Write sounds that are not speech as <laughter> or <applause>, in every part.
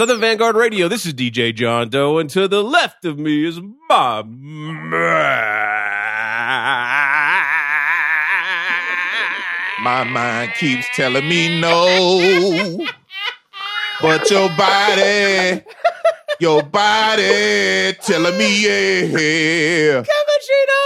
Southern Vanguard Radio. This is DJ John Doe, and to the left of me is Bob. My mind keeps telling me no, but your body, your body telling me yeah. Cappuccino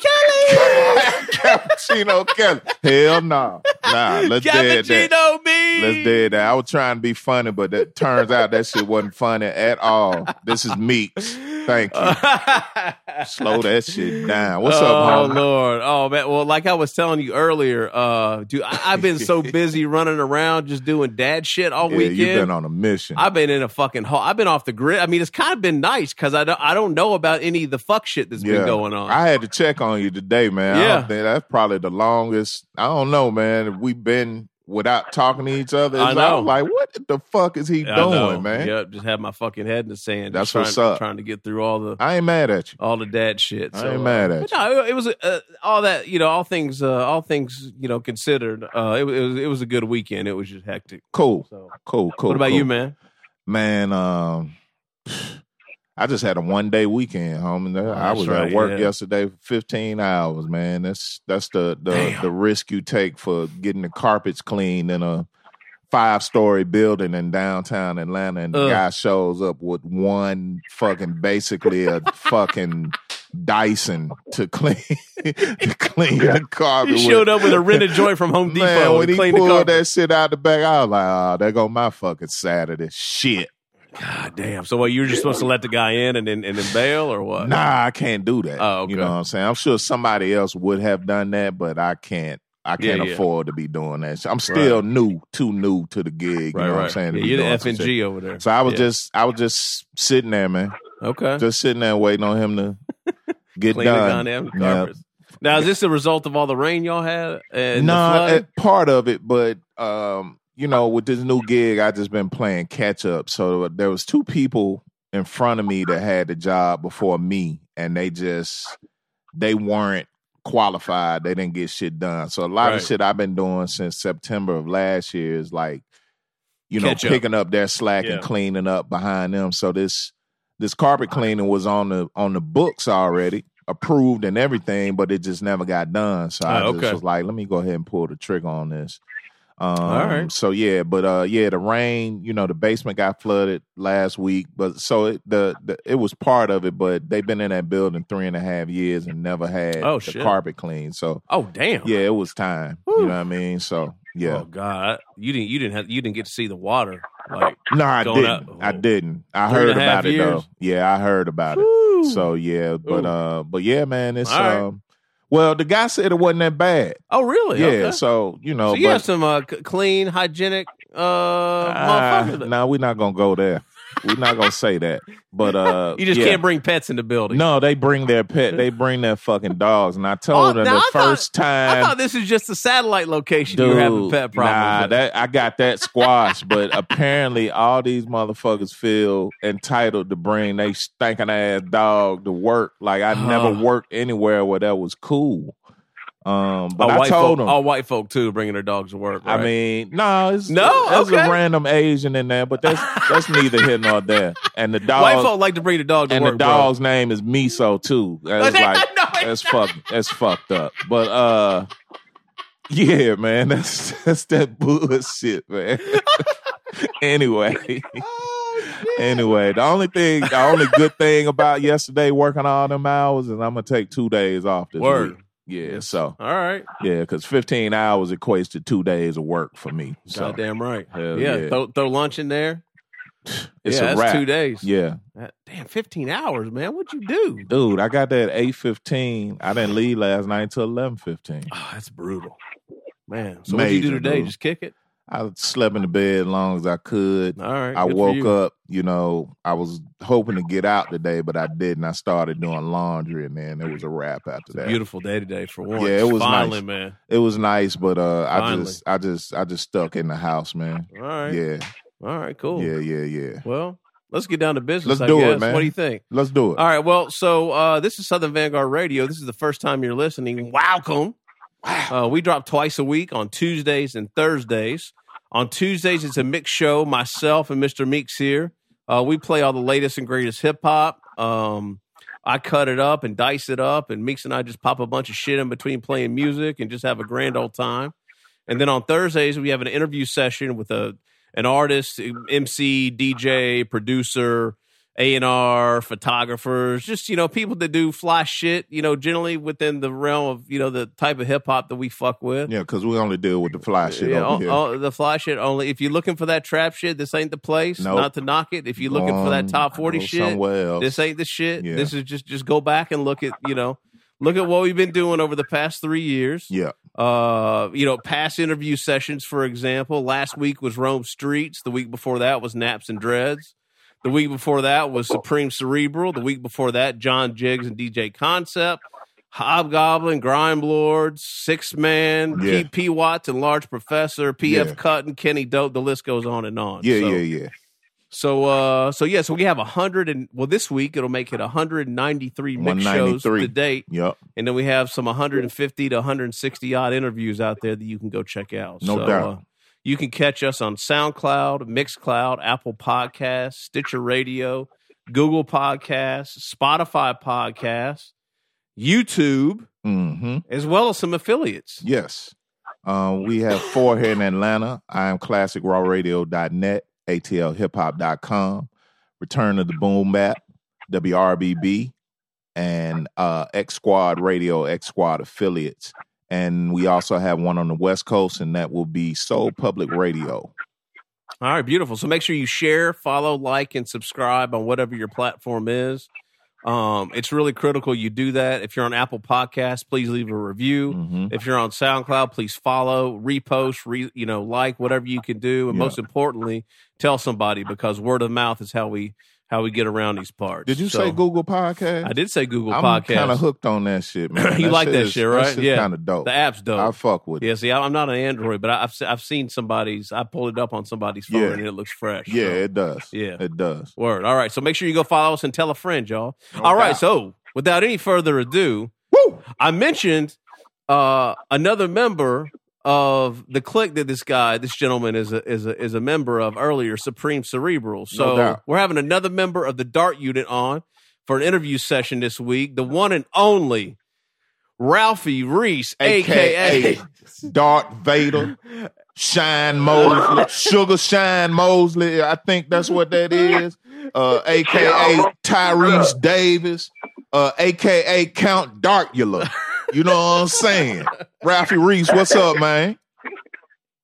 Kelly. <laughs> Cappuccino Kelly. Hell no. Nah, let's dead that. Cappuccino me. Let's dead that. I was trying to be funny, but it turns out that shit wasn't funny at all. This is Meeks. Thank you. <laughs> Slow that shit down. What's oh, up, homie? Oh, Lord. Oh man. Well, like I was telling you earlier, uh, dude, I, I've been so <laughs> busy running around just doing dad shit all Yeah, weekend. you've been on a mission. I've been in a fucking hole. I've been off the grid. I mean, it's kind of been nice because I don't, I don't know about any of the fuck shit that's been going on. I had to check on you today, man. I Yeah. don't think that's probably the longest. I don't know, man. We've been without talking to each other. I know. all like, what the fuck is he I know. doing, man? Yep, just have my fucking head in the sand. That's trying, what's up. Trying to get through all the I ain't mad at you. all the dad shit. I ain't mad uh, at but No, it, was uh, all that you know, all things, uh, all things you know considered. Uh, it, was- it was it was a good weekend. It was just hectic. Cool, So, cool, cool. what about cool. you, man? Man, um, I just had a one day weekend, homie. Oh, I Oh, that's was right, at work yeah. yesterday for 15 hours, man. That's that's the the, Damn. the risk you take for getting the carpets cleaned in a five story building in downtown Atlanta and the guy shows up with one fucking basically a fucking Dyson to clean <laughs> to clean the carpet. He with. showed up with a rented joint from Home Depot Man, and when he cleaned the pulled carpet. that shit out the back, I was like, oh, there go my fucking Saturday. Shit. God damn. So what? You were just supposed to let the guy in and then and then bail or what? Nah, I can't do that. Oh, okay. You know what I'm saying? I'm sure somebody else would have done that, but I can't. I can't yeah. afford to be doing that. I'm still Right. new, too new to the gig. right, you know right. what I'm saying? Yeah, you're the F and G over there. So I was Yeah. just, I was just sitting there, man, okay. just sitting there waiting on him to <laughs> get done. Yeah. Now, is this the result of all the rain y'all had? No, eh, part of it, but um, you know, with this new gig, I just been playing catch up. So there was two people in front of me that had the job before me, and they just they weren't qualified. They didn't get shit done. So a lot Right. of shit I've been doing since September of last year is like, you know, Catch up. picking up their slack Yeah. and cleaning up behind them. So this this carpet cleaning was on the on the books already, approved and everything, but it just never got done. So I Oh, just okay. was like, let me go ahead and pull the trigger on this. Um, All right. So yeah, but uh, yeah, the rain, you know, the basement got flooded last week, but so it the, the it was part of it. But they've been in that building three and a half years and never had Oh, the shit. carpet cleaned. So oh damn. yeah, it was time. Whew. You know what I mean? So yeah. Oh god, you didn't you didn't have you didn't get to see the water like. No, I didn't. out- I didn't. I Three heard about it though. Yeah, I heard about it. So yeah, but Ooh. uh, but yeah, man, it's um. Well, the guy said it wasn't that bad. oh really? Yeah, Okay. so you know, So you but have some uh, c- clean, hygienic uh, Ah, motherfuckers. nah, we're not gonna go there. We're not gonna say that. But uh, <laughs> you just yeah. can't bring pets in the building. No, they bring their pet. They bring their fucking dogs, and I told Oh, them the I thought- first time. I thought this is just a satellite location Dude, you're having pet problems. Nah, with. that I got that squashed, but <laughs> apparently all these motherfuckers feel entitled to bring they stinking ass dog to work. Like I never worked anywhere where that was cool. Um, but all I white told folk, them. all white folk too, bringing their dogs to work. I mean, no, it's No? there's Okay. a random Asian in there, but that's that's neither here nor there. And the dog, <laughs> white folk like to bring the dog to and work. And the dog's name is Miso too. That's <laughs> like no, that's fucked. That's fucked up. But uh, yeah, man, <laughs> that's that's that bullshit, man. anyway, anyway, the only thing, the only good thing about yesterday working all them hours is I'm gonna take two days off this Word. week. Yeah, so All right, yeah, because 15 hours equates to two days of work for me. So goddamn right. hell yeah, yeah. Throw, throw lunch in there. it's yeah, a that's wrap. two days. Yeah, damn, fifteen hours, man. What'd you do? dude, I got that 8:15. I didn't leave last night until 11:15. Oh, that's brutal, man. So what you do today? dude. Just kick it. I slept in the bed as long as I could. All right. I woke you. up, you know, I was hoping to get out today, but I didn't. I started doing laundry and then it was a wrap after that. beautiful day today for once. Yeah, it was finally, nice. man. It was nice, but uh I just I just I just stuck in the house, man. All right. Yeah. All right. Cool. Yeah, yeah, yeah. Well, let's get down to business. Let's I do it, man. What do you think? Let's do it. All right. Well, so uh, this is Southern Vanguard Radio. This is the first time you're listening. Welcome. Uh, we drop twice a week on Tuesdays and Thursdays. On Tuesdays, it's a mixed show. Myself and Mr. Meeks here. Uh, we play all the latest and greatest hip hop. Um, I cut it up and dice it up, and Meeks and I just pop a bunch of shit in between playing music and just have a grand old time. And then on Thursdays, we have an interview session with a an artist, MC, DJ, producer, A and R, photographers, just you know people that do fly shit. You know, generally within the realm of you know the type of hip hop that we fuck with. Yeah, because we only deal with the fly shit Yeah, over the fly shit only. If you're looking for that trap shit, this ain't the place. Nope. Not to knock it. If you're looking for that top forty shit, somewhere this ain't the shit. Yeah. This is just just go back and look at you know look at what we've been doing over the past three years. yeah, Uh, you know, past interview sessions, for example. Last week was Rome Streetz. The week before that was Naps and Dreads. The week before that was Supreme Cerebral. The week before that, John Jiggs and DJ Concept. Hobgoblin, Grime Lords, Six Man, Yeah. P. P. Watts, and Large Professor, P.F. Yeah. Cuttin, Kenny Dope. The list goes on and on. yeah, So- yeah, yeah. so uh so yeah, so we have a hundred and well this week it'll make it 193 mix shows to date. Yep, And then we have some 150 to 160 odd interviews out there that you can go check out. No so, doubt. Uh, you can catch us on SoundCloud, Mixcloud, Apple Podcasts, Stitcher Radio, Google Podcasts, Spotify Podcasts, YouTube, hmm as well as some affiliates. yes. Um, we have four here in Atlanta. I am classicrawradio.net, atlhiphop.com, Return of the Boom Bap, WRBB, and uh, X Squad Radio, X Squad affiliates. And we also have one on the West Coast, and that will be Soul Public Radio. All right, beautiful. So make sure you share, follow, like, and subscribe on whatever your platform is. Um, it's really critical you do that. If you're on Apple Podcasts, please leave a review. hmm If you're on SoundCloud, please follow, repost, re, you know, like whatever you can do, and Yeah. most importantly, tell somebody because word of mouth is how we how we get around these parts. Did you So, say Google Podcast? I did say Google Podcast. I'm Podcast. kind of hooked on that shit, man. <laughs> You like that shit, right? Yeah. kind of dope. the app's dope. I fuck with it. yeah, see, I'm not an Android, but I've I've seen somebody's. I pulled it up on somebody's phone Yeah. and it looks fresh. Yeah, So, it does. Yeah. it does. Word. All right. So make sure you go follow us and tell a friend, y'all. No All right. doubt. So without any further ado, Woo! I mentioned uh, another member of the clique that this guy, this gentleman, is a is a is a member of earlier, Supreme Cerebral. So doubt. we're having another member of the Dark Unit on for an interview session this week. The one and only Ralphie Reese, aka, AKA Darth Vader, Shane Mosley, Sugar Shane Mosley. I think that's what that is. Uh, AKA Tyrese Davis, uh, AKA Count Darkula. You know what I'm saying? Ralphie Reese, what's up, man?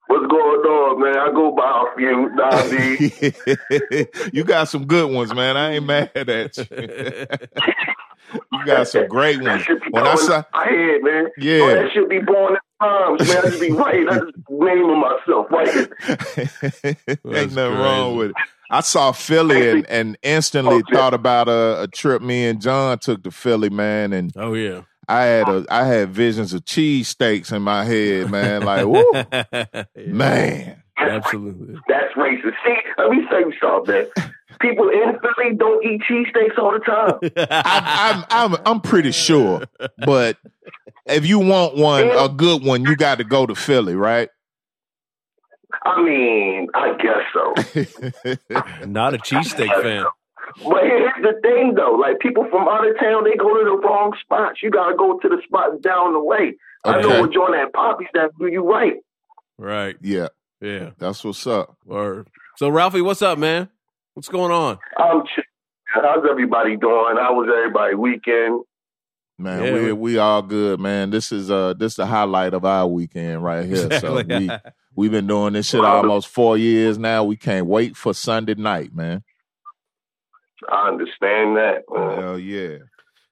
What's going on, man? I go by a few, Navi. <laughs> you got some good ones, man. I ain't mad at you. you got some great ones. When I going saw, in my head, man. Oh, yeah. Oh, that should be born in times, man. I should be right. I just naming myself right. <laughs> Ain't That's nothing wrong with it. I saw Philly and, and instantly Oh, thought about a, a trip me and John took to Philly, man, and oh yeah, I had a I had visions of cheese steaks in my head, man. Like, woo, <laughs> Yeah, man. absolutely. That's racist. See, let me say something, man. People in Philly don't eat cheesesteaks all the time. I, I'm I'm I'm pretty sure, but if you want one, a good one, you got to go to Philly, right? I mean, I guess so. <laughs> <laughs> Not a cheesesteak fan. But here's the thing, though. Like people from out of town, they go to the wrong spots. You gotta go to the spots down the way. I Okay. know what joint at Poppy's that do you right. Right. Yeah, Yeah. that's what's up. Word. So Ralphie, what's up, man? What's going on? I'm chill. How's everybody doing? How was everybody weekend? Man, Yeah, we we- we all good, man. This is uh this the highlight of our weekend right here. So we we've been doing this shit almost four years now. We can't wait for Sunday night, man. I understand that. man. Hell yeah.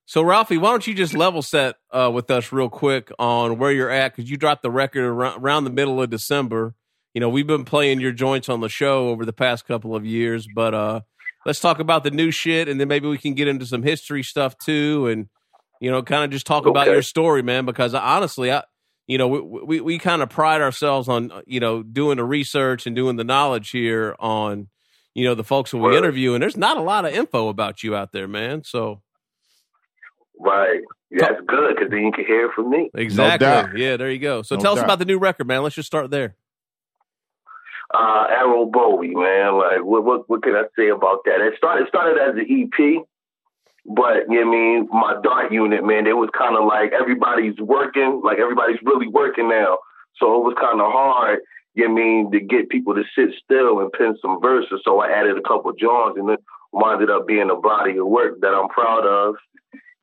So Ralphie, why don't you just level set uh, with us real quick on where you're at? Because you dropped the record around, around the middle of December. You know, we've been playing your joints on the show over the past couple of years, but uh, let's talk about the new shit, and then maybe we can get into some history stuff too, and you know, kind of just talk about your story, man. Because honestly, I, you know, we we, we kind of pride ourselves on you know doing the research and doing the knowledge here on you know the folks that we Word. interview, and there's not a lot of info about you out there, man. So Right. yeah, That's good because then you can hear from me. Exactly. doubt. yeah, there you go. So No tell us about the new record, man. Let's just start there. Uh, Arrow Bowie, man. Like, what, what, what can I say about that? It started, it started as an EP, but you know what I mean, my dark unit, man, it was kind of like everybody's working, like everybody's really working now. So it was kind of hard, you mean, to get people to sit still and pen some verses. So I added a couple joins and it wound up being a body of work that I'm proud of.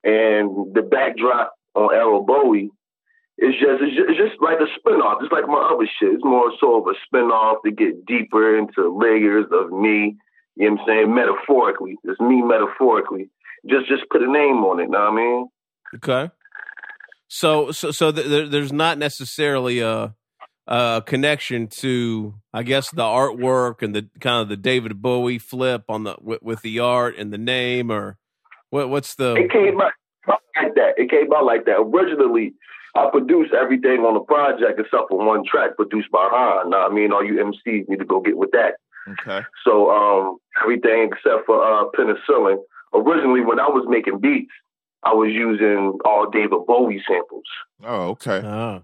And the backdrop on Arrow Bowie it's just, it's just, it's just like a spinoff, just like my other shit. It's more so of a spinoff to get deeper into layers of me. You know what I'm saying? Metaphorically, it's me metaphorically. Just just put a name on it. You know what I mean? Okay. So so so th- there's not necessarily a a connection to I guess the artwork and the kind of the David Bowie flip on the with, with the art and the name or what what's the It came out like that. It came out like that. Originally, I produced everything on the project except for one track produced by Han. Now, I mean, all you MCs need to go get with that. Okay. So um, everything except for uh, penicillin. Originally, when I was making beats, I was using all David Bowie samples. Oh, okay. Oh.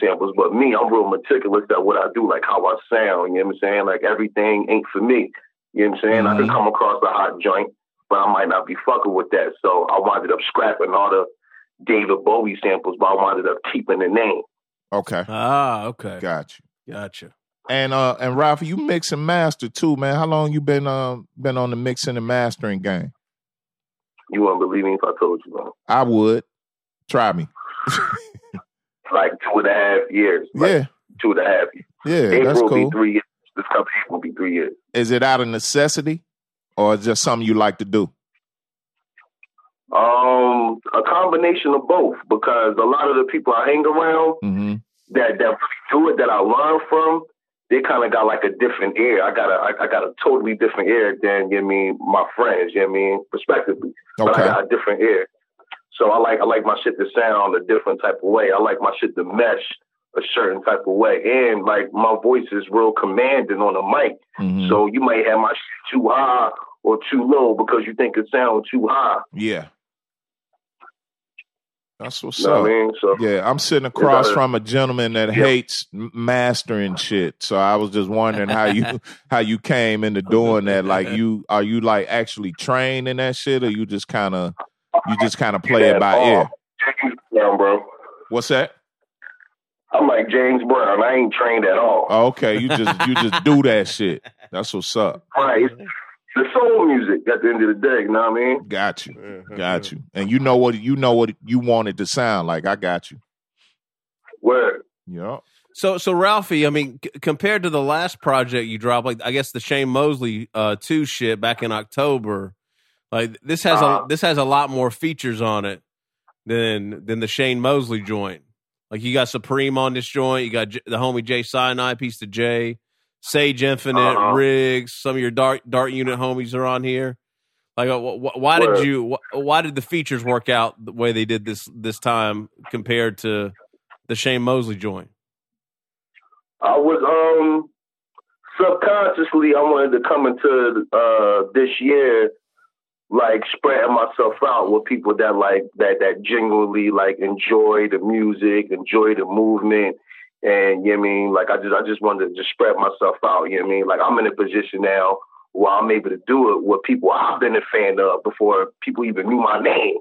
Samples, but me, I'm real meticulous at what I do, like how I sound. You know what I'm saying? Like everything ain't for me. You know what I'm saying? I can Mhm. come across a hot joint, but I might not be fucking with that. So I wound up scrapping all the David Bowie samples, but I wound up keeping the name. Okay. Ah, okay. Got you. Gotcha. And uh and Ralphie, you mix and master too, man. How long you been um been on the mixing and mastering game? You wouldn't believe me if I told you, man. I would. Try me. <laughs> Like two and a half years. Like Yeah. Two and a half years. Yeah, April that's will be three years. This coming April will be three years. Is it out of necessity or just something you like to do? Um, a combination of both because a lot of the people I hang around Mm-hmm. that that really do it that I learn from, they kind of got like a different ear. I got a I, I got a totally different ear than you know what I mean my friends. You know what I mean, respectively. But I got a different ear. So I like I like my shit to sound a different type of way. I like my shit to mesh a certain type of way, and like my voice is real commanding on the mic. Mhm. So you might have my shit too high or too low because you think it sounds too high. Yeah. That's what's up. I mean? So Yeah, I'm sitting across gotta- from a gentleman that Yeah. hates mastering shit. So I was just wondering how you <laughs> how you came into doing that. Like you are you like actually trained in that shit, or you just kind of you just kind of play it by ear? James Brown, bro. What's that? I'm like James Brown. I ain't trained at all. Oh, okay, you just you just do that shit. That's what's up. Right. The soul music at the end of the day, you know what I mean? Got you, got you. And you know what you know what you want it to sound like. I got you. Word. Yeah. So, so Ralphie, I mean, c- compared to the last project you dropped, like I guess the Shane Mosley uh, two shit back in October, like this has Uh-huh. a this has a lot more features on it than than the Shane Mosley joint. Like you got Supreme on this joint, you got J- the homie Jay Sinai, piece to Jay, Sage Infinite, Uh-huh. Riggs. Some of your Dark Dark Unit homies are on here. Like, uh, wh- wh- why did you? Wh- why did the features work out the way they did this this time compared to the Shane Mosley joint? I was um subconsciously I wanted to come into uh this year like spreading myself out with people that like that that genuinely like enjoy the music, enjoy the movement. And you know I mean, like I just I just wanted to just spread myself out, you know I mean? Like I'm in a position now where I'm able to do it with people I've been a fan of before people even knew my name.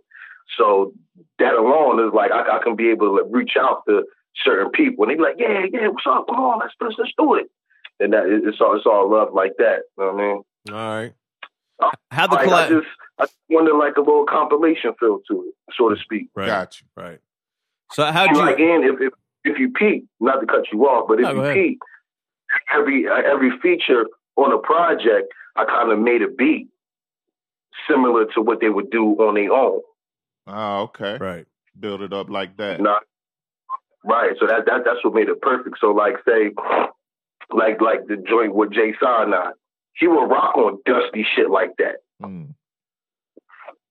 So that alone is like I, I can be able to reach out to certain people and they be like, Yeah, yeah, what's up? Come on, let's let's, let's do it. And that it's all it's all love like that. You know what I mean? All right. How the Like, I just I wanted like a little compilation feel to it, so to speak. Right. Got you. Right. So how do And you? like, and if, if if you peek, not to cut you off, but if No, you ahead. peek, every uh, every feature on a project, I kind of made a beat similar to what they would do on their own. Oh, okay. right. Build it up like that. Not right. So that that that's what made it perfect. So like say, like like the joint with Jay Sinai, he would rock on dusty shit like that. Mm.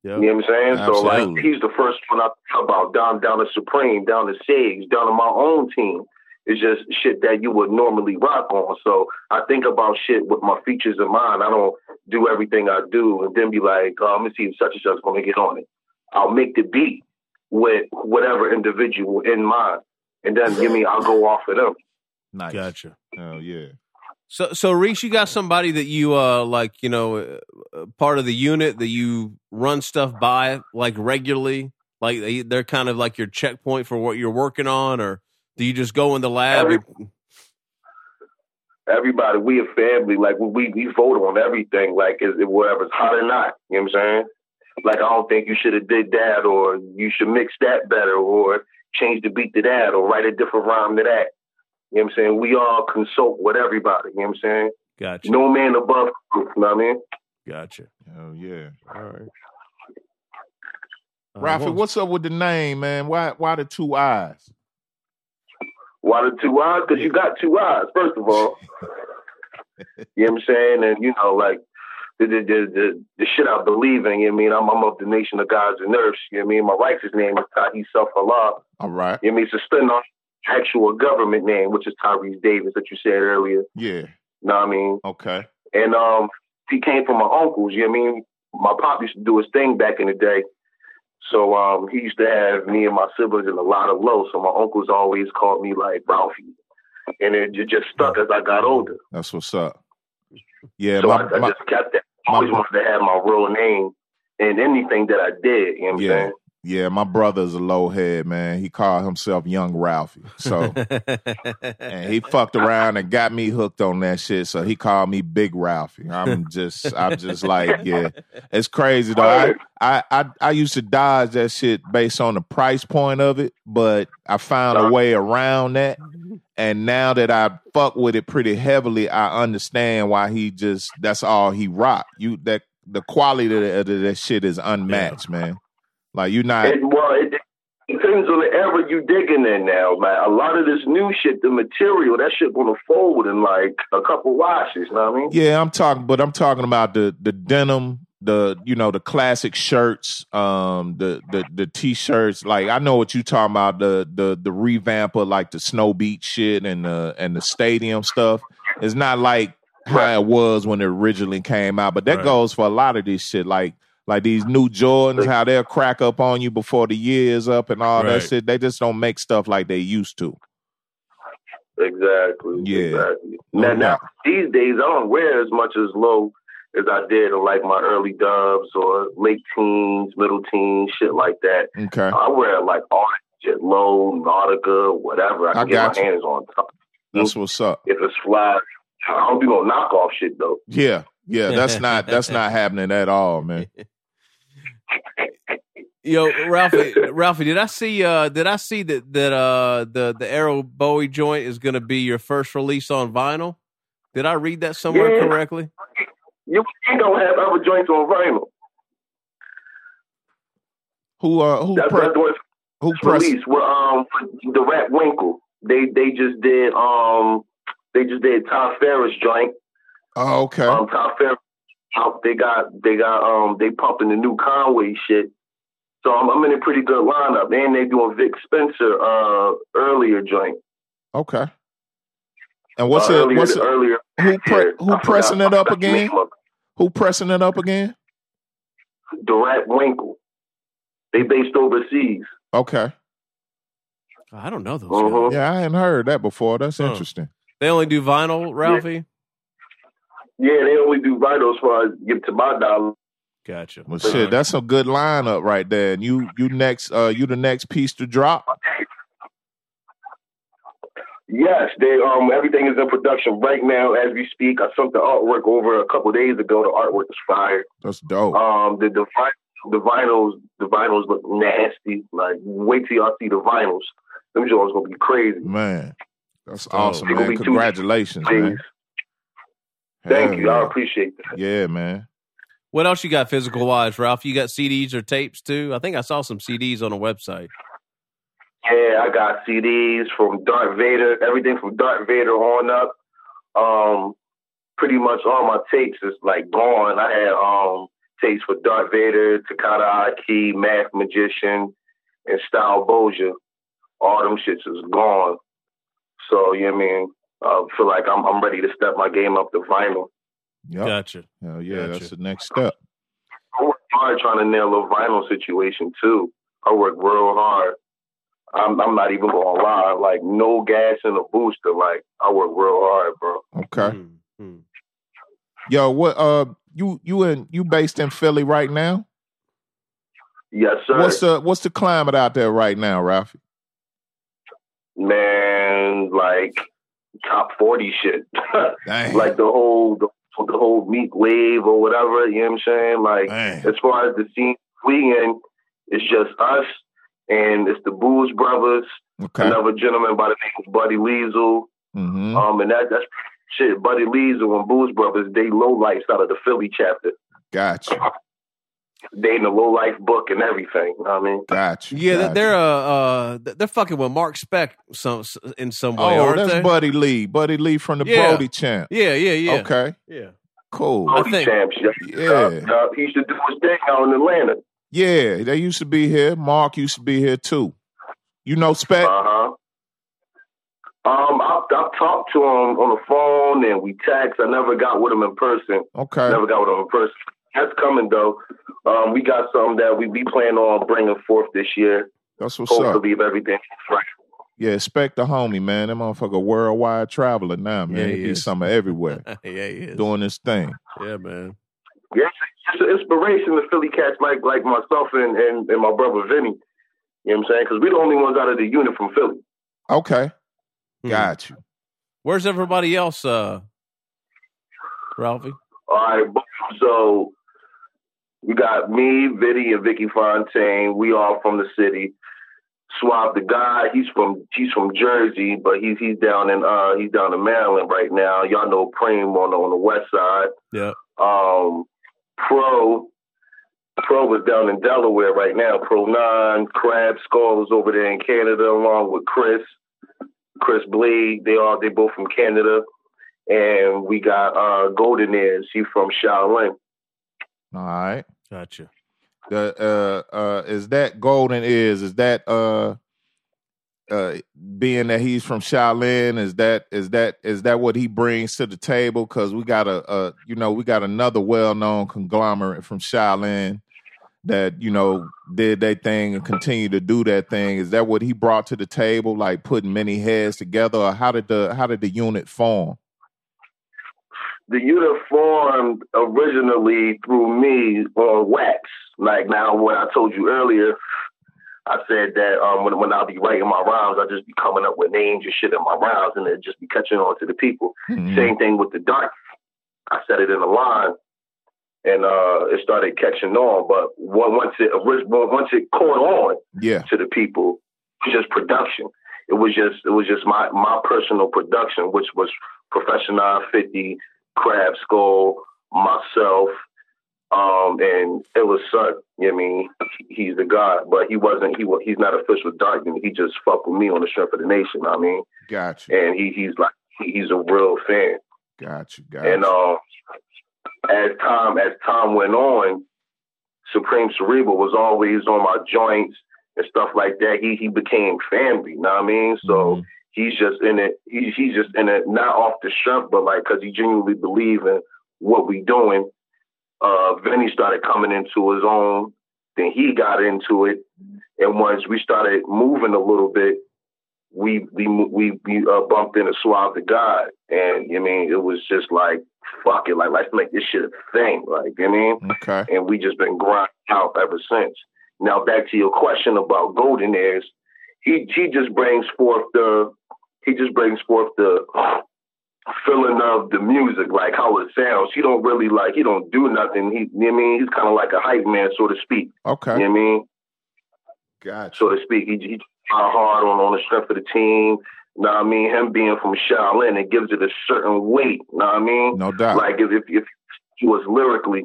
Yep. You know what I'm saying? So like he's the first one I thought about down down to Supreme, down to Sage, down to my own team. It's just shit that you would normally rock on. So I think about shit with my features in mind. I don't do everything I do and then be like, oh, let me see if such and such is gonna get on it. I'll make the beat with whatever individual in mind. And then give me I'll go off of them. Nice. Gotcha. Oh yeah. So, so Reese, you got somebody that you uh like, you know, uh, part of the unit that you run stuff by like regularly, like they, they're kind of like your checkpoint for what you're working on, or do you just go in the lab? Every- and- Everybody, we a family. Like we we vote on everything. Like is it whatever's hot or not. You know what I'm saying? Like I don't think you should have did that, or you should mix that better, or change the beat to that, or write a different rhyme to that. You know what I'm saying? We all consult with everybody. You know what I'm saying? gotcha, No man above. You know what I mean? gotcha. Oh, yeah. All right. Uh, Ralphie, what what's up with the name, man? Why why the two eyes? Why the two eyes? Because you got two eyes, first of all. <laughs> you know what I'm saying? And, you know, like, the, the, the, the, the shit I believe in, you know what I mean? I'm, I'm of the nation of gods and earths. You know what I mean? My righteous name is Tahi Self Allah. All right. You know what I mean? It's a spin on actual government name, which is Tyrese Davis that you said earlier. Yeah. Know what I mean? Okay. And um, he came from my uncles. You know what I mean? My pop used to do his thing back in the day. So um, he used to have me and my siblings in a lot of low. So my uncles always called me like Ralphie, and it just stuck as I got older. That's what's up. Yeah, so my, I, I my just kept that. I my- always wanted to have my real name in anything that I did. You know what I'm Yeah. Yeah, my brother's a low head, man. He called himself Young Ralphie. So <laughs> and he fucked around and got me hooked on that shit. So he called me Big Ralphie. I'm just I'm just like, yeah. It's crazy though. I, I I I used to dodge that shit based on the price point of it, but I found a way around that. And now that I fuck with it pretty heavily, I understand why he just that's all he rock. You that the quality of that shit is unmatched, man. Like you're not It, well, it depends on the era you digging in now, man. A lot of this new shit, the material, that shit gonna fold in like a couple washes. You know what I mean? Yeah, I'm talking, but I'm talking about the the denim, the you know the classic shirts, um, the the the t-shirts. Like I know what you talking about the the the revamp of like the Snow Beach shit and the and the stadium stuff. It's not like how it was when it originally came out, but that Right. goes for a lot of this shit. Like like these new Jordans, how they'll crack up on you before the year is up and all Right. that shit. They just don't make stuff like they used to. Exactly. Yeah. Exactly. Oh, now, now these days, I don't wear as much as low as I did in like my early dubs or late teens, middle teens, shit like that. Okay. I wear like shit, low, Nautica, whatever I can I get my you. hands on. top. That's what's up. If it's fly, I hope you don't do no knockoff shit though. Yeah, yeah, that's <laughs> not that's not happening at all, man. <laughs> Yo, Ralphie, Ralphie, did I see? Uh, did I see that that uh the the Arrow Bowie joint is going to be your first release on vinyl? Did I read that somewhere Yeah. correctly? You ain't gonna have other joints on vinyl. Who uh who That's pre- that's who it's press released. Well, um, the Rat Winkle. They they just did um they just did Tom Ferris joint. Oh, okay. Um, Tom Ferris. Out- They got they got um they pumping the new Conway shit. So I'm, I'm in a pretty good lineup. And they doing Vic Spencer uh earlier joint. okay. And what's uh, it earlier, what's it, earlier? who pre- who I forgot- pressing I it up again? Who pressing it up again? it. The Rat Winkle. They based overseas. Okay. I don't know those. Guys. Yeah, I hadn't heard that before. That's Huh. interesting. They only do vinyl, Ralphie. Yeah, they only do vital as far as get to my dollar. Gotcha. Well shit, that's a good lineup right there. And you you next uh you the next piece to drop? Yes, they um everything is in production right now as we speak. I sent the artwork over a couple days ago. The artwork is fire. That's dope. Um, the the, the vinyls the vinyls look nasty. Like wait till y'all see the vinyls. Them joints gonna be crazy. Man. That's awesome, they gonna man. Congratulations, Please. man. Thank Hell you. I appreciate that. Yeah, man. What else you got physical wise, Ralph? You got CDs or tapes too? I think I saw some CDs on a website. Yeah, I got CDs from Darth Vader, everything from Darth Vader on up. Um, pretty much all my tapes is like gone. I had um tapes for Darth Vader, Takada Aki, Math Magician, and Style Boja. All them shits is gone. So you know what I mean? I feel like I'm I'm ready to step my game up to vinyl. Yep. Gotcha. Hell yeah, Gotcha. that's the next step. I work hard trying to nail a vinyl situation too. I work real hard. I'm, I'm not even gonna lie. Like no gas in a booster. Like I work real hard, bro. Okay. Mm-hmm. Yo, what uh you you in you based in Philly right now? Yes, sir. What's the what's the climate out there right now, Ralphie? Man, like top forty shit. <laughs> Like the whole the, the whole meat wave or whatever. You know what I'm saying? Like Dang. as far as the scene we in, it's just us and it's the Booze Brothers, Okay. another gentleman by the name of Buddy Liesel. hmm Um, and that that's shit. Buddy Weasel and Booze Brothers, they low lights out of the Philly chapter. Gotcha. They in the low life book and everything. You know what I mean, Gotcha. Yeah, gotcha. they're uh, uh, they're fucking with Mark Speck some in some way, Oh, aren't that's they? Buddy Lee. Buddy Lee from the Yeah. Brody champ. yeah, yeah, yeah. Okay. Yeah. Cool. I Brody think- champs. Yeah. Uh, uh, he used to do his thing out in Atlanta. Yeah, they used to be here. Mark used to be here too. You know Speck. Uh huh. Um, I've, I've talked to him on the phone and we text. I never got with him in person. okay. Never got with him in person. That's coming though. Um, we got something that we be planning on bringing forth this year. That's what's up. Hopefully, if everything right. Yeah, expect the homie, man. That motherfucker worldwide traveler now, man. Yeah, he he be somewhere everywhere <laughs> yeah, he is. doing this thing. Yeah, man. Yeah, it's an inspiration to Philly cats like like myself and, and, and my brother Vinny. You know what I'm saying? Because we're the only ones out of the unit from Philly. Okay. Hmm. Got you. Where's everybody else, uh, Ralphie? All right, so we got me, Vinny, and Vicky Fontaine. We all from the city. Suave the God, he's from he's from Jersey, but he's he's down in uh he's down in Maryland right now. Y'all know Preem on the, on the west side. Yeah. Um, Pro, Pro was down in Delaware right now. Pro Nine, Crab Skull is over there in Canada, along with Chris, Chris Bleed. They all they both from Canada, and we got uh Golden Ears. He from Shaolin. All right. Gotcha. The uh uh is that Golden is is that uh uh being that he's from Shaolin is that is that is that what he brings to the table cuz we got a uh you know we got another well-known conglomerate from Shaolin that you know did that thing and continue to do that thing is that what he brought to the table like putting many heads together or how did the how did the unit form The unit formed originally through me on wax. Like now, what I told you earlier, I said that um, when when I'll be writing my rhymes, I just be coming up with names and shit in my rhymes, and it just be catching on to the people. Mhm. Same thing with the dark. I said it in a line, and uh, it started catching on. But once it once it caught on yeah to the people, it was just production. It was just it was just my my personal production, which was Professional Fifty, Crab Skull, myself, um, and it was Son. You know what I mean, he's the god, but he wasn't. He was, he's not official dark. He just fucked with me on the strength of the nation. I mean, gotcha. and he he's like he's a real fan. Gotcha. Gotcha. And you uh, as time as time went on, Supreme Cerebral was always on my joints and stuff like that. He he became family. You know what I mean? So Mhm. He's just in it. He's he's just in it not off the strength, but like because he genuinely believe in what we doing. Uh, Vinny started coming into his own. Then he got into it, and once we started moving a little bit, we we we we uh, bumped into Suave the God, and you know I mean it was just like fuck it, like let's make this shit a thing, like you know what I mean okay and we just been grinding out ever since. Now back to your question about Golden Ears, he he just brings forth the he just brings forth the feeling of the music, like how it sounds. He don't really like he don't do nothing. He you know what I mean he's kind of like a hype man, so to speak. okay You know what I mean, got so to speak. He he try hard on on the strength of the team. You know what I mean? Him being from Shaolin, it gives it a certain weight. You know what I mean? no doubt Like if, if if he was lyrically,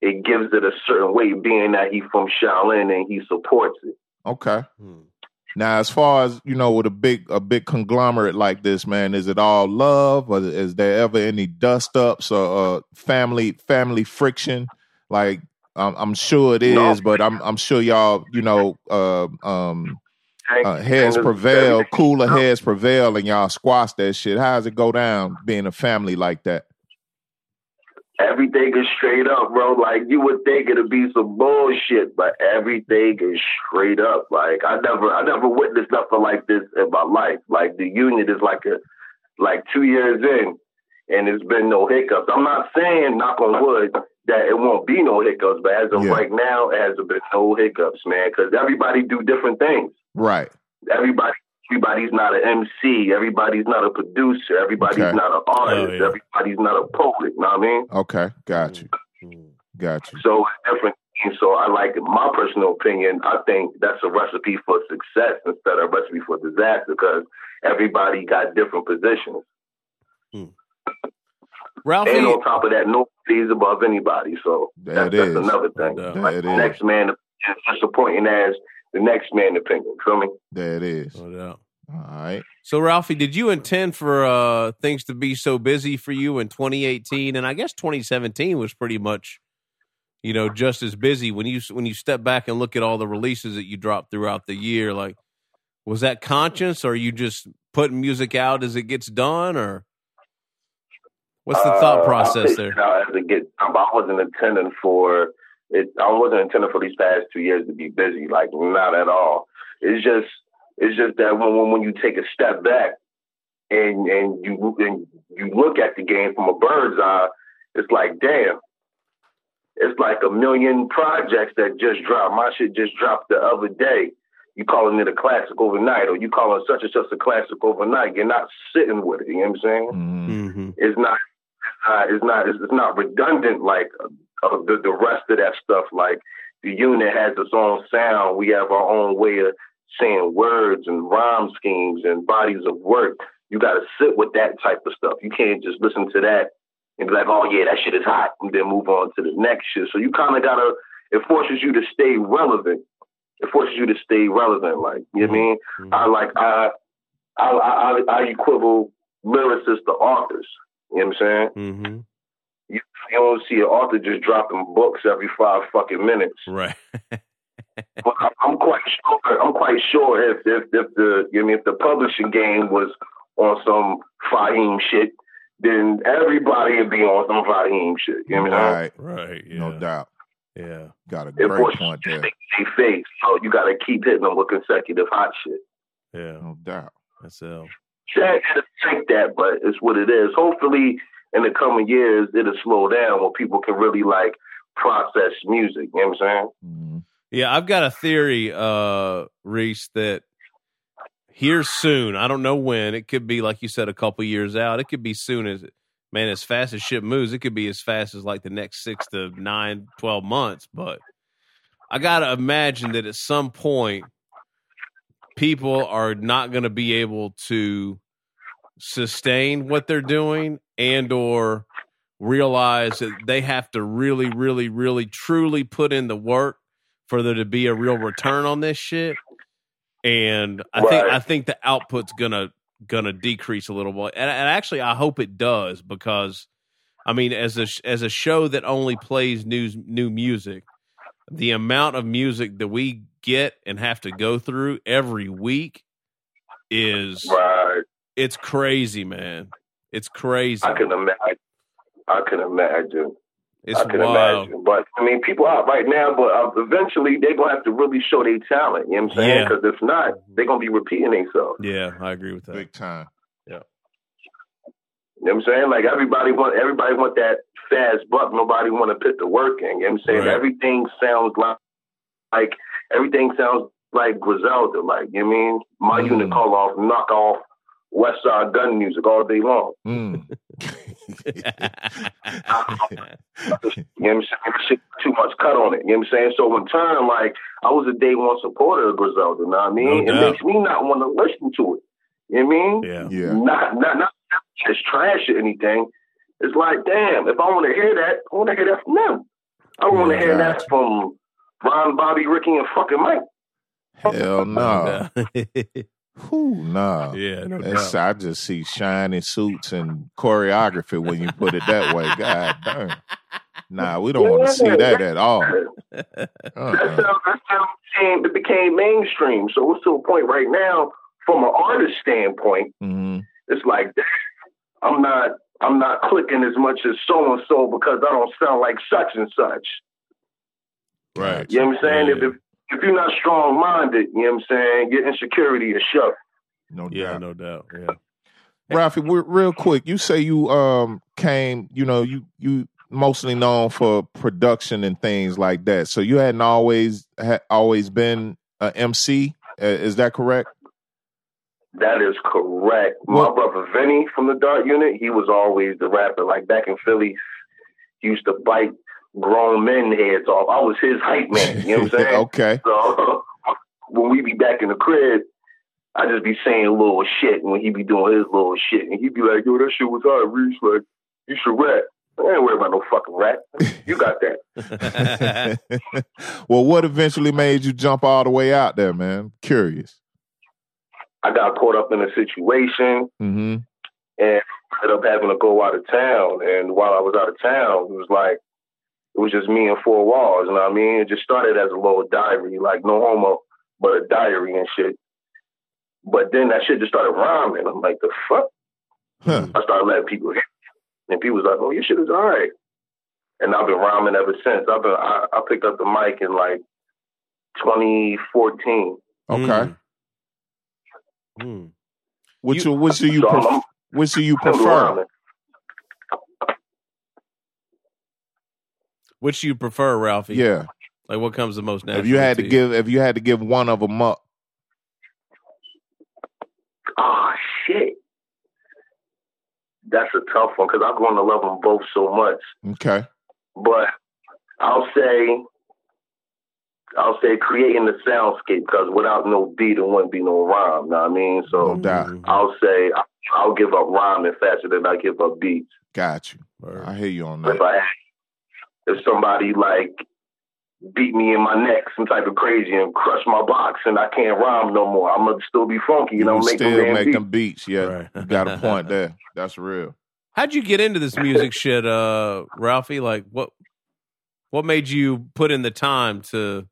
it gives it a certain weight, being that he from Shaolin and he supports it. okay Hmm. Now, as far as you know, with a big a big conglomerate like this, man, is it all love, or is there ever any dust ups or uh, family family friction? Like, I'm, I'm sure it is, No. but I'm I'm sure y'all, you know, uh, um, uh, heads prevail, cooler heads prevail, and y'all squash that shit. How does it go down being a family like that? Everything is straight up, bro. Like you would think it'd be some bullshit, but everything is straight up. Like I never, I never witnessed nothing like this in my life. Like the union is like a, like two years in, and there's been no hiccups. I'm not saying, knock on wood, that it won't be no hiccups, but as of Yeah. right now, it hasn't been no hiccups, man. Because everybody do different things. Right. Everybody, everybody's not an MC. Everybody's not a producer. Everybody's Okay. not an artist. Oh, yeah. Everybody's not a poet. You know what I mean? Okay. Got you. Mm. Got you. So it's different. And so I like my personal opinion. I think that's a recipe for success instead of a recipe for disaster because everybody got different positions. Ralphie, And on top of that, nobody's above anybody. So There that's, that's another thing. No doubt. Like it the is. next man is disappointing as the next man opinion. Feel me? There it is. no doubt. All right. So, Ralphie, did you intend for uh, things to be so busy for you in 2018? And I guess 2017 was pretty much, you know, just as busy when you when you step back and look at all the releases that you dropped throughout the year. Like, was that conscious, or are you just putting music out as it gets done, or what's the thought Uh, process I there? think Now, as it get, I wasn't intending for it. I wasn't intending for these past two years to be busy. Like not at all. It's just, it's just that when when, when you take a step back and and you and you look at the game from a bird's eye, it's like damn. It's like a million projects that just dropped. My shit just dropped the other day. You calling it a classic overnight, or you calling such and such a classic overnight. You're not sitting with it. You know what I'm saying? Mhm. Mm-hmm. it's not uh, it's not it's, it's not redundant like uh, the the rest of that stuff. Like the unit has its own sound. We have our own way of saying words and rhyme schemes and bodies of work. You got to sit with that type of stuff. You can't just listen to that and be like, oh yeah, that shit is hot, and then move on to the next shit. So you kind of gotta. It forces you to stay relevant. It forces you to stay relevant. Like you know what I mean. I like I I I, I equivalent lyricists to authors. You know what I'm saying? Mm-hmm. You, you don't see an author just dropping books every five fucking minutes. Right. <laughs> But I'm- I'm quite sure. I'm quite sure if if if the you know, if the publishing game was on some Fahim shit, then everybody would be on some Fahim shit. You know what I'm saying? Right. right. Yeah. No doubt. Yeah. Got a great forces point you there. stay face, so you got to keep hitting them with consecutive hot shit. Yeah. No doubt. That's L. Sad to think that, but it's what it is. Hopefully, in the coming years, it'll slow down where people can really like process music. You know what I'm saying? Mhm. Yeah, I've got a theory, uh, Reese, that here soon, I don't know when, it could be like you said, a couple years out. It could be soon as man, as fast as shit moves, it could be as fast as like the next six to nine, 12 months. But I gotta imagine that at some point people are not gonna be able to sustain what they're doing and or realize that they have to really, really, really truly put in the work for there to be a real return on this shit. And I think I think the output's gonna gonna decrease a little bit. And, and actually, I hope it does because, I mean, as a as a show that only plays news new music, the amount of music that we get and have to go through every week is Right. it's crazy, man. It's crazy. I can imagine. I can imagine. It's I can wild. imagine. But I mean, people out right now, but uh, eventually they're gonna have to really show their talent. You know what I'm saying? Yeah. Because if not, they're gonna be repeating themselves. Yeah, I agree with that. Big time. You know what I'm saying? Like everybody want everybody want that fast buck. Nobody want to put the work in. You know what I'm saying? Right. Everything sounds like like everything sounds like Griselda. Like you know what I mean? My Mm. unit call off, knock off Westside Gunn music all day long. Mm. <laughs> You know what I'm saying? Too much cut on it. You know what I'm saying? So in turn, like I was a day one supporter of Griselda. You know what I mean? No it makes me not want to listen to it. You know what I mean? yeah. yeah. Not not not just trash or anything. It's like, damn, if I want to hear that, I want to hear that from them. I want to Yeah, hear gotcha. that from Ron, Bobby, Ricky, and fucking Mike. Hell no. <laughs> Whew, no. yeah, no That's, doubt. I just see shiny suits and choreography when you put it that way. God damn. Nah, we don't want to see that at all. That's Uh-uh. how that's how it became, mainstream. So it's to a point right now, from an artist standpoint, Mhm. it's like, I'm not I'm not clicking as much as so and so because I don't sound like such and such. Right. You know what I'm saying? Yeah. If, if if you're not strong minded, you know what I'm saying, your insecurity is shut. No Yeah, doubt. no doubt. Yeah. Ralphie, we real quick, you say you um came, you know, you you mostly known for production and things like that. So you hadn't always had always been a MC. Uh, is that correct? That is correct. Well- My brother Vinny from the Dark Unit, he was always the rapper. Like back in Philly, he used to bite grown men heads off. I was his hype man. You know what I'm <laughs> saying? okay. So <laughs> when we be back in the crib, I just be saying little shit when he be doing his little shit, and he be like, "Yo, that shit was hard, Reese. Like, you should rap." I ain't worried about no fucking rap. You got that. <laughs> well, what eventually made you jump all the way out there, man? Curious. I got caught up in a situation Mm-hmm. and ended up having to go out of town. And while I was out of town, it was like it was just me and four walls. You know what I mean? It just started as a little diary, like no homo, but a diary and shit. But then that shit just started rhyming. I'm like, the fuck? Huh. I started letting people hear, it. and people was like, "Oh, your shit is all right." And I've been rhyming ever since. I've been I, I picked up the mic in like 2014. Okay. Mm. Mm. Which You- which do you So pref- I'm- which do you prefer? rhyming. Which you prefer, Ralphie? Yeah. Like what comes the most natural? If you had to you? give if you had to give one of them up, Oh shit, that's a tough one because I'm going to love them both so much. okay. But I'll say, I'll say creating the soundscape because without no beat, there wouldn't be no rhyme. Know what I mean? So No. Mhm. I'll say I'll give up rhyming faster than I give up beats. Got you. Word. I hear you on If that. I if somebody like beat me in my neck, some type of crazy, and crush my box, and I can't rhyme no more, I'm gonna still be funky. You know, You make them still damn make beats. them beats. Yeah. Right. You got a point <laughs> there. That's real. How'd you get into this music <laughs> shit, uh, Ralphie? Like what what made you put in the time to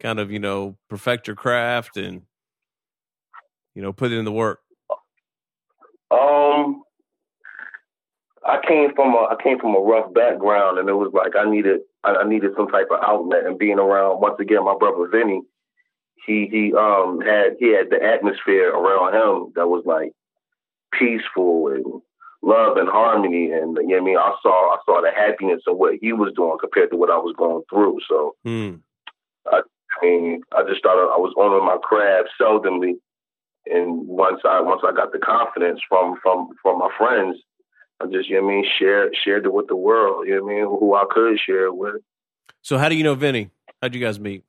kind of, you know, perfect your craft and you know, put in the work? Um, I came from a I came from a rough background, and it was like I needed I, I needed some type of outlet. And being around once again my brother Vinny, he he um had he had the atmosphere around him that was like peaceful and love and harmony. And you know what I mean, I saw I saw the happiness in what he was doing compared to what I was going through. So Hmm. I mean, I just started. I was owning my craft seldomly, and once I once I got the confidence from from from my friends, I just you know what I mean shared shared it with the world. You know what I mean who I could share it with. So how do you know Vinny? How'd you guys meet?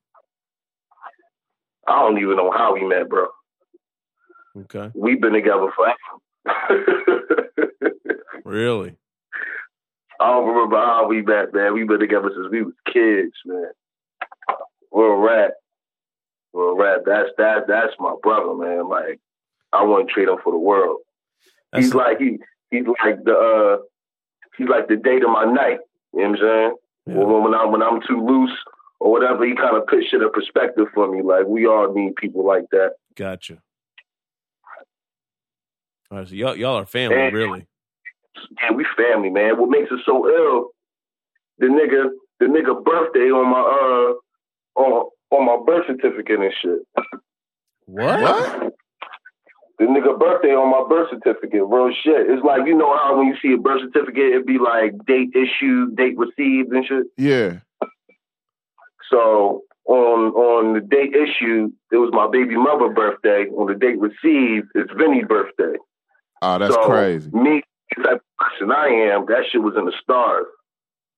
I don't even know how we met, bro. Okay. We've been together forever. <laughs> Really? I don't remember how we met, man. We've been together since we was kids, man. We're a rat. We're a rat. That's that. That's my brother, man. Like I wouldn't trade him for the world. That's he's like he he's like the uh he's like the date of my night. You know what I'm saying? Yeah. When, when I'm when I'm too loose or whatever, he kind of puts shit in perspective for me. Like we all need people like that. gotcha. All right, so y'all y'all are family, And- really. Yeah, we family, man. What makes it so ill? The nigga, the nigga birthday on my uh on on my birth certificate and shit. What? What? The nigga birthday on my birth certificate, real shit. It's like you know how when you see a birth certificate, it'd be like date issued, date received, and shit. Yeah. So on on the date issued, it was my baby mother birthday. On the date received, it's Vinny's birthday. Oh, that's so crazy. Me, the type person I am, that shit was in the stars.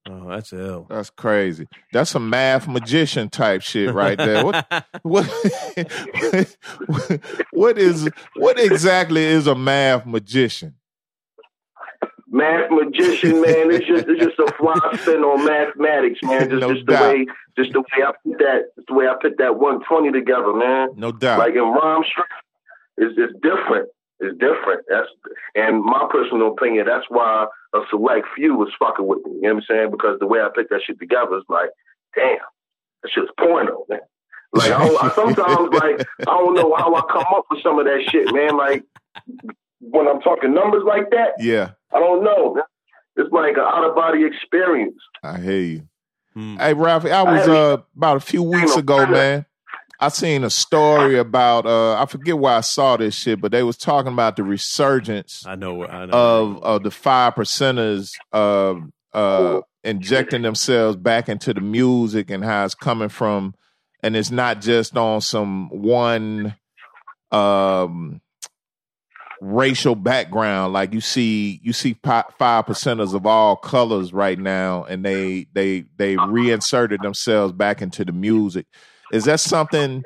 Oh, that's ill. That's crazy. That's some math magician type shit right there. What <laughs> what what is what exactly is a math magician? Math magician, man. It's just it's just a fly spin on mathematics, man. Just No just the way just the way I put that just the way I put that one twenty together, man. No doubt. Like in rhyme structure, it's it's different. It's different. That's and my personal opinion. That's why a select few was fucking with me. You know what I'm saying? Because the way I put that shit together is like, damn, that shit's porno, man. Like I, don't- I sometimes like I don't know how I come up with some of that shit, man. Like when I'm talking numbers like that, Yeah, I don't know. It's like an out of body experience. I hear you. Hmm. Hey, Ralphie, I was uh about a few weeks ago, man. I seen a story about uh I forget where I saw this shit, but they was talking about the resurgence I know. I know. of of the five percenters uh uh injecting themselves back into the music and how it's coming from and it's not just on some one um racial background like you see you see five percenters of all colors right now and they they they reinserted themselves back into the music is that something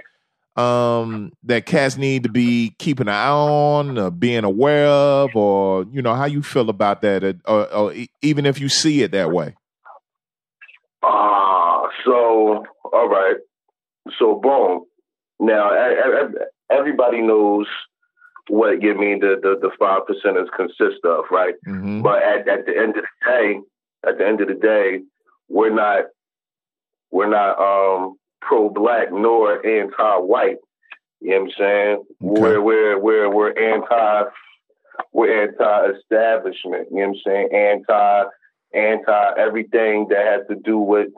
um that cats need to be keeping an eye on uh, being aware of or you know how you feel about that uh, or, or e- even if you see it that way Ah, so all right. So boom. Now everybody knows what you mean the the, five percenters consist of, right? hmm But at, at the end of the day, at the end of the day, we're not we're not um pro black nor anti white. You know what I'm saying? We're we're we're we're anti we're anti establishment, you know what I'm saying? Anti anti everything that has to do with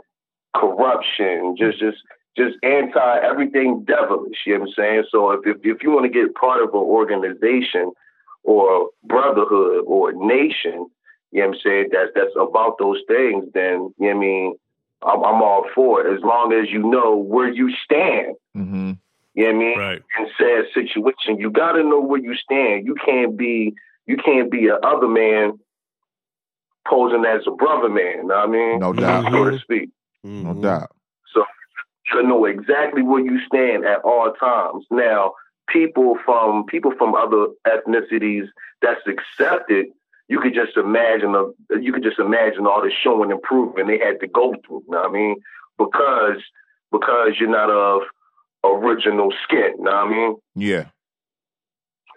corruption, just just just anti everything devilish, you know what I'm saying? So if if, if you want to get part of an organization or brotherhood or nation, you know what I'm saying, that's that's about those things, then you know what I mean, I'm, I'm all for it as long as you know where you stand. hmm You know what I mean? right. in sad situation. You got to know where you stand. You can't be you can't be a other man posing as a brother man. Know what I mean, no doubt so to speak. no Mhm. doubt So you know exactly where you stand at all times. Now, people from people from other ethnicities that's accepted. You could just imagine a, you could just imagine all the showing and proving they had to go through. You Know what I mean? Because because you're not of original skin. You Know what I mean? yeah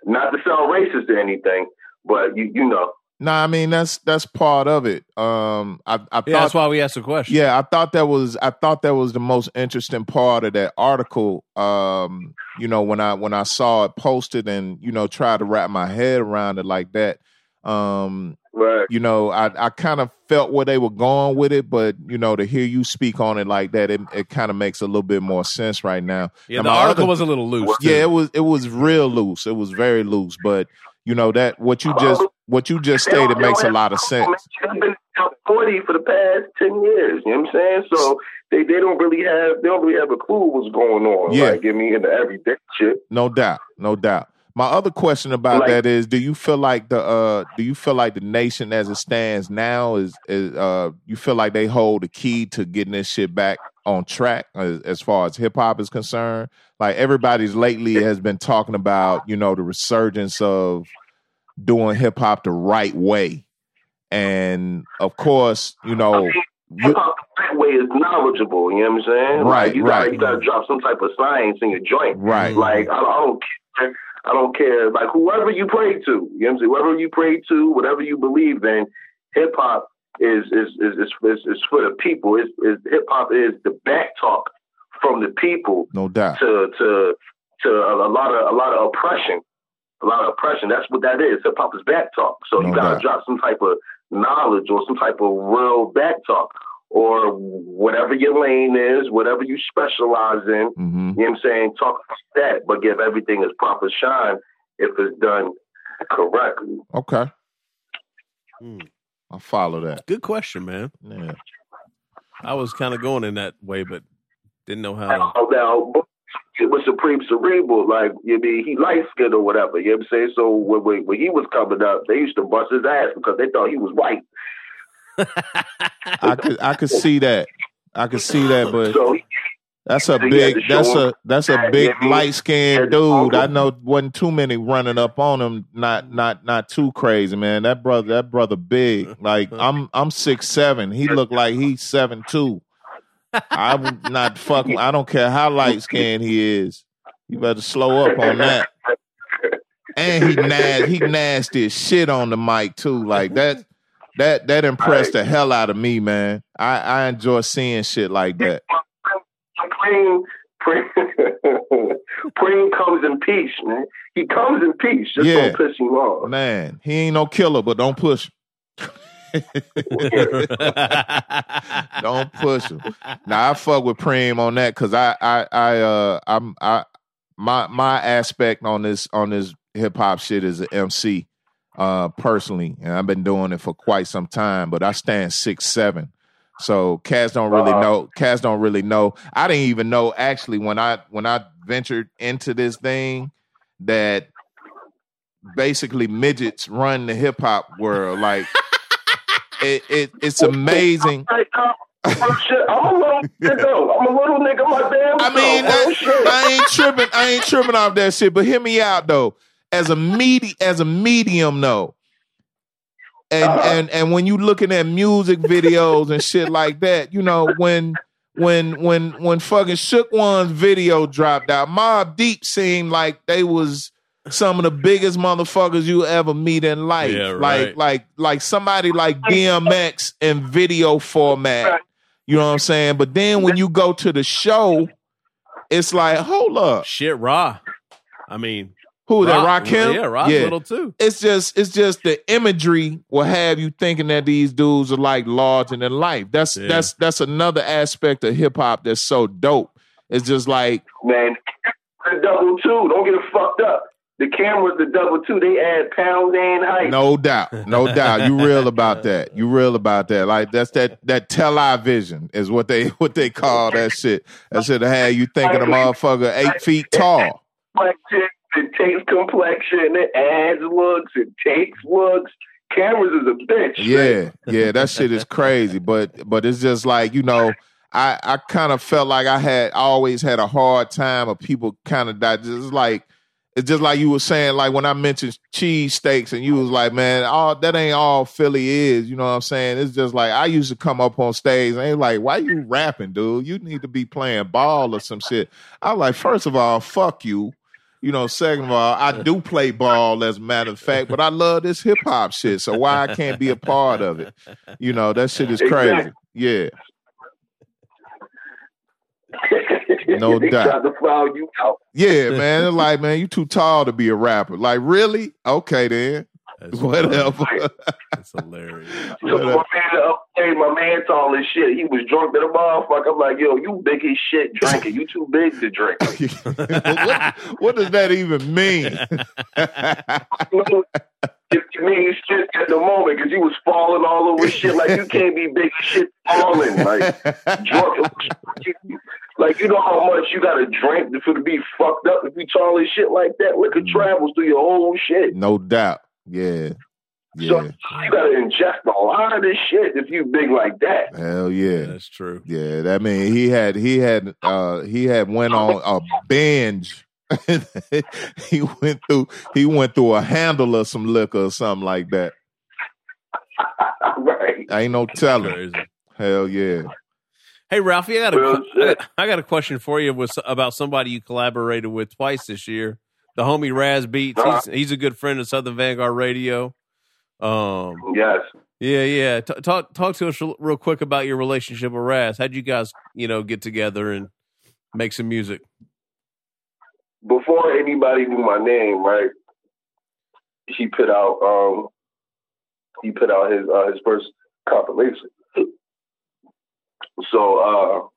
Not to sound racist or anything, but you you know. nah i mean that's that's part of it um i i Yeah, that's why we asked the question. Yeah, I thought that was I thought that was the most interesting part of that article. Um, you know, when I when I saw it posted and you know tried to wrap my head around it like that. Um, Right. you know, I I kind of felt where they were going with it, but you know, to hear you speak on it like that, it it kind of makes a little bit more sense right now. Yeah, And the my article other- was a little loose. too. Yeah, it was it was real loose. It was very loose, but you know that what you just what you just stated they makes a lot of sense. They've been top forty for the past ten years. You know what I'm saying? So they, they don't really have they don't really have a clue what's going on. Yeah. Like, I mean, in the everyday shit. No doubt, no doubt. My other question about Like- that is: Do you feel like the uh, do you feel like the nation as it stands now is is uh, you feel like they hold the key to getting this shit back on track as, as far as hip hop is concerned? Like everybody's lately has been talking about you know the resurgence of doing hip hop the right way, and of course you know. Hip hop that way is knowledgeable. You know what I'm saying? Right, Like, you gotta right. you gotta drop some type of science in your joint. Right. Like I, I don't care. I don't care. Like whoever you pray to, you know what I'm saying? Whoever you pray to, whatever you believe in, hip hop is is is is, is, is for the people. Is is hip hop is the back talk from the people no doubt. to to to a, a lot of a lot of oppression. A lot of oppression. That's what that is. Hip hop is back talk. So No you gotta doubt. drop some type of knowledge or some type of real back talk. Or whatever your lane is, whatever you specialize in, hmm you know what I'm saying? Talk about that, but give everything its proper shine if it's done correctly. Okay, Hmm. I follow that. Good question, man. Yeah. I was kind of going in that way, but didn't know how. Now, now it was Supreme Cerebral, like you mean he light skinned or whatever. You know what I'm saying? So when, when when he was coming up, they used to bust his ass because they thought he was white. <laughs> I could I could see that. I could see that, but So that's a So big that's a that's a big light skinned had to show dude. I know wasn't too many running up on him. Not not not too crazy, man. That brother that brother big. Like <laughs> I'm I'm six seven. He looked like he's seven two. I'm not fucking. I don't care how light skinned he is. You better slow up on that. And he nas he nasty as shit on the mic too. Like that that that impressed the hell out of me, man. I I enjoy seeing shit like that. plain, <laughs> Preem comes in peace, man. He comes in peace. Just Yeah. don't piss him off. Man, he ain't no killer, but don't push. <laughs> Don't push him. Now I fuck with Preem on that because I I I uh I'm I my my aspect on this on this hip hop shit is an MC uh personally, and I've been doing it for quite some time. But I stand six seven, so cats don't really Uh-huh. know. Cats don't really know. I didn't even know actually when I when I ventured into this thing that basically midgets run the hip hop world. Like it, it it's <laughs> amazing. Oh, <laughs> I'm a little nigga. I'm a little nigga. My damn. I mean, self. Oh. I ain't tripping. I ain't tripping off that shit. But hear me out though. As a medi- as a medium though, and Uh-huh. and and when you looking at music videos and shit like that, you know when when when when fucking Shook One's video dropped out, Mobb Deep seemed like they was some of the biggest motherfuckers you ever meet in life. Yeah, Like right. like like somebody like DMX in video format. You know what I'm saying? But then when you go to the show, it's like, hold up, Shit, Raw. I mean, who that? Rock- Rakim? Yeah, Rock's little too. It's just, it's just the imagery will have you thinking that these dudes are like larger than life. That's Yeah. that's that's another aspect of hip hop that's so dope. It's just like, Man, the double two. Don't get it fucked up. The camera's the double two. They add pounds and height. no doubt, no doubt. You real about that. You real about that. Like that's that that television is what they <laughs> what they call that shit. That should have had you thinking a motherfucker eight feet tall. Complexion, it takes complexion. It adds looks. It takes looks. Cameras is a bitch. Yeah, yeah, that shit is crazy. But but it's just like you know, I I kind of felt like I had always had a hard time of people kind of that just like it's just like you were saying like when I mentioned cheese steaks and you was like man all that ain't all Philly is you know what I'm saying it's just like I used to come up on stage and they like why you rapping dude you need to be playing ball or some shit I like first of all fuck you you know, second of all, I do play ball as a matter of fact, but I love this hip hop shit. So why I can't be a part of it? You know, that shit is crazy. Exactly. Yeah. <laughs> No they doubt. tried to foul you out. Yeah, man. <laughs> It's like, man, you too tall to be a rapper. Like, really? Okay then. That's, Whatever. That's hilarious. <laughs> So my man up there, my man tall as shit. He was drunk to the motherfucker. I'm like, yo, you big as shit drinking. You too big to drink. <laughs> what, what does that even mean? <laughs> it means shit at the moment because he was falling all over shit. Like you can't be big as shit falling. Like drunk. Like you know how much you gotta drink for to be fucked up if you tall as shit like that. Liquor Mm. travels through your whole shit. no doubt. Yeah. So Yeah. you gotta ingest a lot of this shit if you big like that. Hell yeah. That's true. Yeah, that mean he had he had uh he had went on a binge. <laughs> he went through he went through a handle of some liquor or something like that. <laughs> right. Ain't no telling. Hell yeah. Hey, Ralphie, I got a, Well, I got a question for you with, about somebody you collaborated with twice this year. The homie Raz Beats. He's, he's a good friend of Southern Vanguard Radio. Um, Yes. yeah, yeah. T- talk talk to us real- quick about your relationship with Raz. How'd you guys, you know, get together and make some music? Before anybody knew my name, right? He put out um he put out his uh, his first compilation. So uh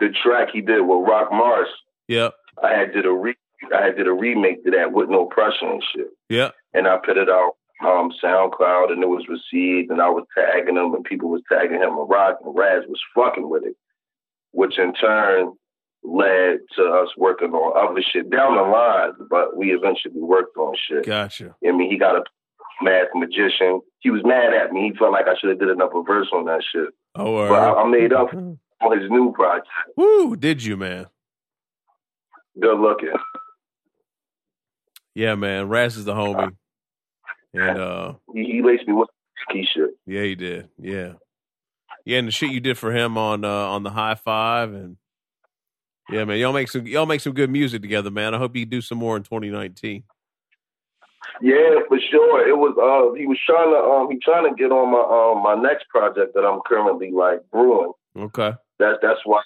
the track he did with Rock Mars, Yep, I had did a re I did a remake to that with no pressure and shit. Yeah. and I put it out um SoundCloud and it was received and I was tagging him and people was tagging him and Rock and Raz was fucking with it. Which in turn led to us working on other shit down the line, but we eventually worked on shit. Gotcha. I mean he got a mad magician. He was mad at me. He felt like I should have did another verse on that shit. Oh, But I, I made up <laughs> on his new project. woo! Did you, man? Good looking. Yeah, man. Raz is the homie, and uh, He, he laced me with key shit. Yeah, he did. Yeah, yeah, and the shit you did for him on uh, on the high five, and yeah, man, y'all make some y'all make some good music together, man. I hope you do some more in 2019. Yeah, for sure. It was uh he was trying to um he trying to get on my um my next project that I'm currently like brewing. Okay, That's that's why